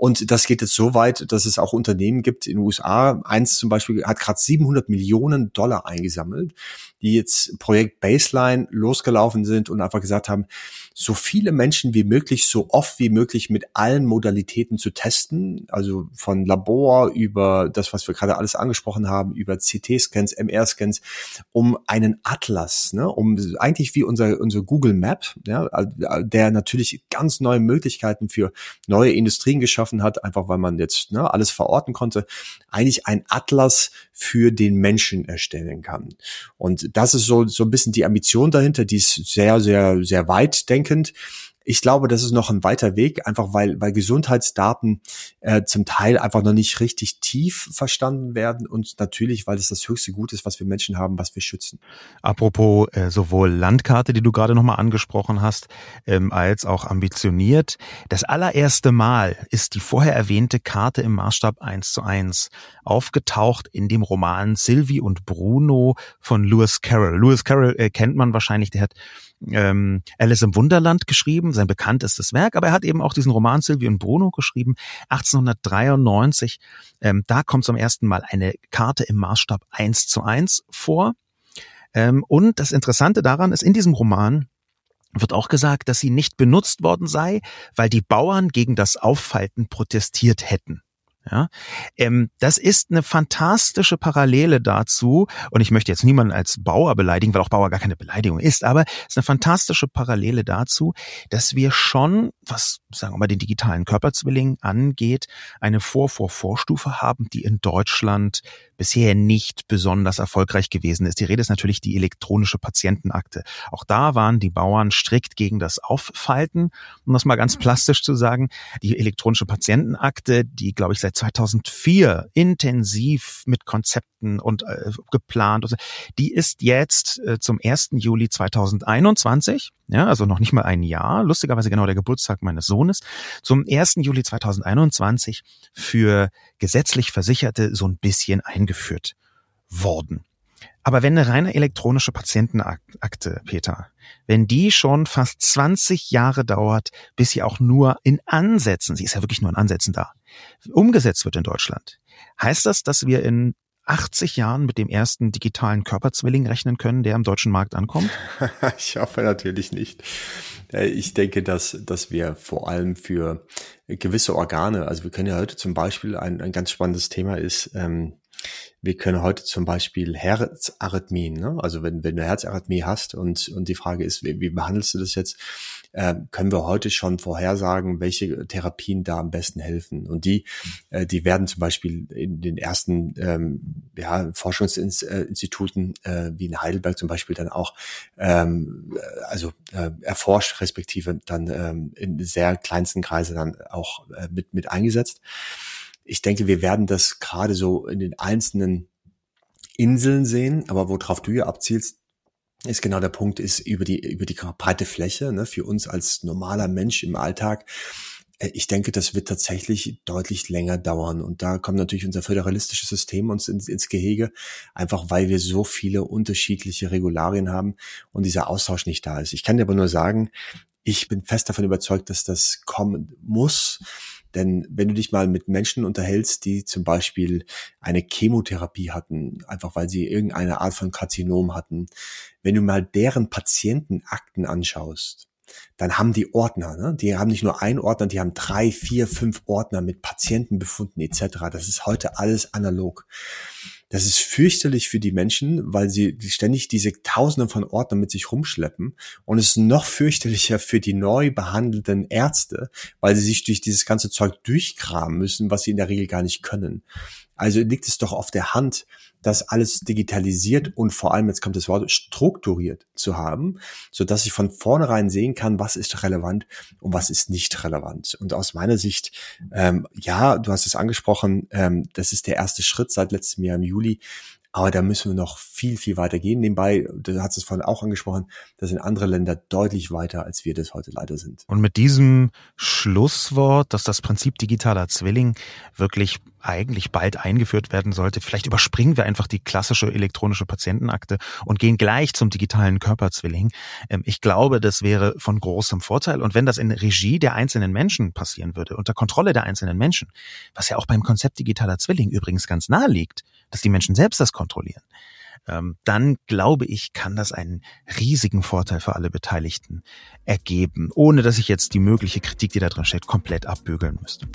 Und das geht jetzt so weit, dass es auch Unternehmen gibt in den USA. Eins zum Beispiel hat gerade 700 Millionen Dollar eingesammelt, die jetzt Projekt Baseline losgelaufen sind und einfach gesagt haben, so viele Menschen wie möglich, so oft wie möglich mit allen Modalitäten zu testen, also von Labor über das, was wir gerade alles angesprochen haben, über CT-Scans, MR-Scans, um einen Atlas, ne, um eigentlich wie unser, unser Google Map, ja, der natürlich ganz neue Möglichkeiten für neue Industrien geschaffen hat, einfach weil man jetzt ne, alles verorten konnte, eigentlich ein Atlas für den Menschen erstellen kann. Und das ist so, so ein bisschen die Ambition dahinter, die ist sehr, sehr, sehr weit denkend. Ich glaube, das ist noch ein weiter Weg, einfach weil, weil Gesundheitsdaten äh, zum Teil einfach noch nicht richtig tief verstanden werden und natürlich, weil es das höchste Gut ist, was wir Menschen haben, was wir schützen. Apropos äh, sowohl Landkarte, die du gerade nochmal angesprochen hast, ähm, als auch ambitioniert. Das allererste Mal ist die vorher erwähnte Karte im Maßstab 1 zu 1 aufgetaucht in dem Roman Sylvie und Bruno von Lewis Carroll. Lewis Carroll äh, kennt man wahrscheinlich, der hat ähm, Alice im Wunderland geschrieben, sein bekanntestes Werk, aber er hat eben auch diesen Roman Sylvie und Bruno geschrieben, 1893. Ähm, da kommt zum ersten Mal eine Karte im Maßstab eins zu eins vor. Ähm, und das Interessante daran ist, in diesem Roman wird auch gesagt, dass sie nicht benutzt worden sei, weil die Bauern gegen das Auffalten protestiert hätten. Ja, ähm, das ist eine fantastische Parallele dazu. Und ich möchte jetzt niemanden als Bauer beleidigen, weil auch Bauer gar keine Beleidigung ist. Aber es ist eine fantastische Parallele dazu, dass wir schon, was sagen wir mal den digitalen Körperzwilling angeht, eine Vor-Vor-Vorstufe haben, die in Deutschland bisher nicht besonders erfolgreich gewesen ist. Die Rede ist natürlich die elektronische Patientenakte. Auch da waren die Bauern strikt gegen das Auffalten. Um das mal ganz plastisch zu sagen, die elektronische Patientenakte, die, glaube ich, seit 2004 intensiv mit Konzepten und äh, geplant, die ist jetzt äh, zum 1. Juli 2021 ja, also noch nicht mal ein Jahr, lustigerweise genau der Geburtstag meines Sohnes, zum 1. Juli 2021 für gesetzlich Versicherte so ein bisschen eingeführt worden. Aber wenn eine reine elektronische Patientenakte, Peter, wenn die schon fast 20 Jahre dauert, bis sie auch nur in Ansätzen, sie ist ja wirklich nur in Ansätzen da, umgesetzt wird in Deutschland, heißt das, dass wir in 80 Jahren mit dem ersten digitalen Körperzwilling rechnen können, der am deutschen Markt ankommt? ich hoffe natürlich nicht. Äh, ich denke, dass, dass wir vor allem für gewisse Organe, also wir können ja heute zum Beispiel, ein, ein ganz spannendes Thema ist, ähm, wir können heute zum Beispiel Herzarrhythmien, ne? also wenn, wenn du Herzarrhythmie hast und, und die Frage ist, wie, wie behandelst du das jetzt, äh, können wir heute schon vorhersagen, welche Therapien da am besten helfen. Und die, äh, die werden zum Beispiel in den ersten ähm, ja, Forschungsinstituten äh, wie in Heidelberg zum Beispiel dann auch ähm, also äh, erforscht, respektive dann ähm, in sehr kleinsten Kreisen dann auch äh, mit, mit eingesetzt ich denke, wir werden das gerade so in den einzelnen Inseln sehen, aber worauf du ja abzielst, ist genau der Punkt, ist über die, über die breite Fläche, ne, für uns als normaler Mensch im Alltag. Äh, ich denke, das wird tatsächlich deutlich länger dauern. Und da kommt natürlich unser föderalistisches System uns ins, ins Gehege, einfach weil wir so viele unterschiedliche Regularien haben und dieser Austausch nicht da ist. Ich kann dir aber nur sagen, ich bin fest davon überzeugt, dass das kommen muss denn wenn du dich mal mit Menschen unterhältst, die zum Beispiel eine Chemotherapie hatten, einfach weil sie irgendeine Art von Karzinom hatten, wenn du mal deren Patientenakten anschaust, dann haben die Ordner, ne? die haben nicht nur einen Ordner, die haben drei, vier, fünf Ordner mit Patientenbefunden etc. Das ist heute alles analog. Das ist fürchterlich für die Menschen, weil sie ständig diese Tausende von Ordnern mit sich rumschleppen. Und es ist noch fürchterlicher für die neu behandelten Ärzte, weil sie sich durch dieses ganze Zeug durchkramen müssen, was sie in der Regel gar nicht können. Also liegt es doch auf der Hand, das alles digitalisiert und vor allem, jetzt kommt das Wort, strukturiert zu haben, so dass ich von vornherein sehen kann, was ist relevant und was ist nicht relevant. Und aus meiner Sicht, ähm, ja, du hast es angesprochen, ähm, das ist der erste Schritt seit letztem Jahr im Juli, aber da müssen wir noch viel, viel weiter gehen. Nebenbei, du hast es vorhin auch angesprochen, da sind andere Länder deutlich weiter, als wir das heute leider sind. Und mit diesem Schlusswort, dass das Prinzip digitaler Zwilling wirklich eigentlich bald eingeführt werden sollte, vielleicht überspringen wir einfach die klassische elektronische Patientenakte und gehen gleich zum digitalen Körperzwilling. Ähm, ich glaube, das wäre von großem Vorteil. Und wenn das in Regie der einzelnen Menschen passieren würde, unter Kontrolle der einzelnen Menschen, was ja auch beim Konzept digitaler Zwilling übrigens ganz nahe liegt, dass die Menschen selbst das kontrollieren, dann glaube ich, kann das einen riesigen Vorteil für alle Beteiligten ergeben, ohne dass ich jetzt die mögliche Kritik, die da drin steht, komplett abbügeln müsste.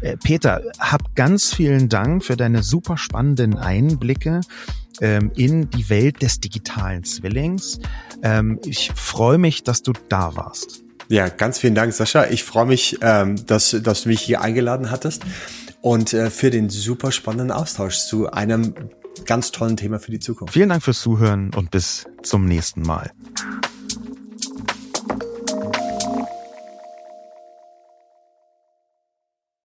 Äh, Peter, hab ganz vielen Dank für deine super spannenden Einblicke ähm, in die Welt des digitalen Zwillings. Ähm, ich freue mich, dass du da warst. Ja, ganz vielen Dank, Sascha. Ich freue mich, ähm, dass, dass du mich hier eingeladen hattest und äh, für den super spannenden Austausch zu einem ganz tollen Thema für die Zukunft. Vielen Dank fürs Zuhören und bis zum nächsten Mal.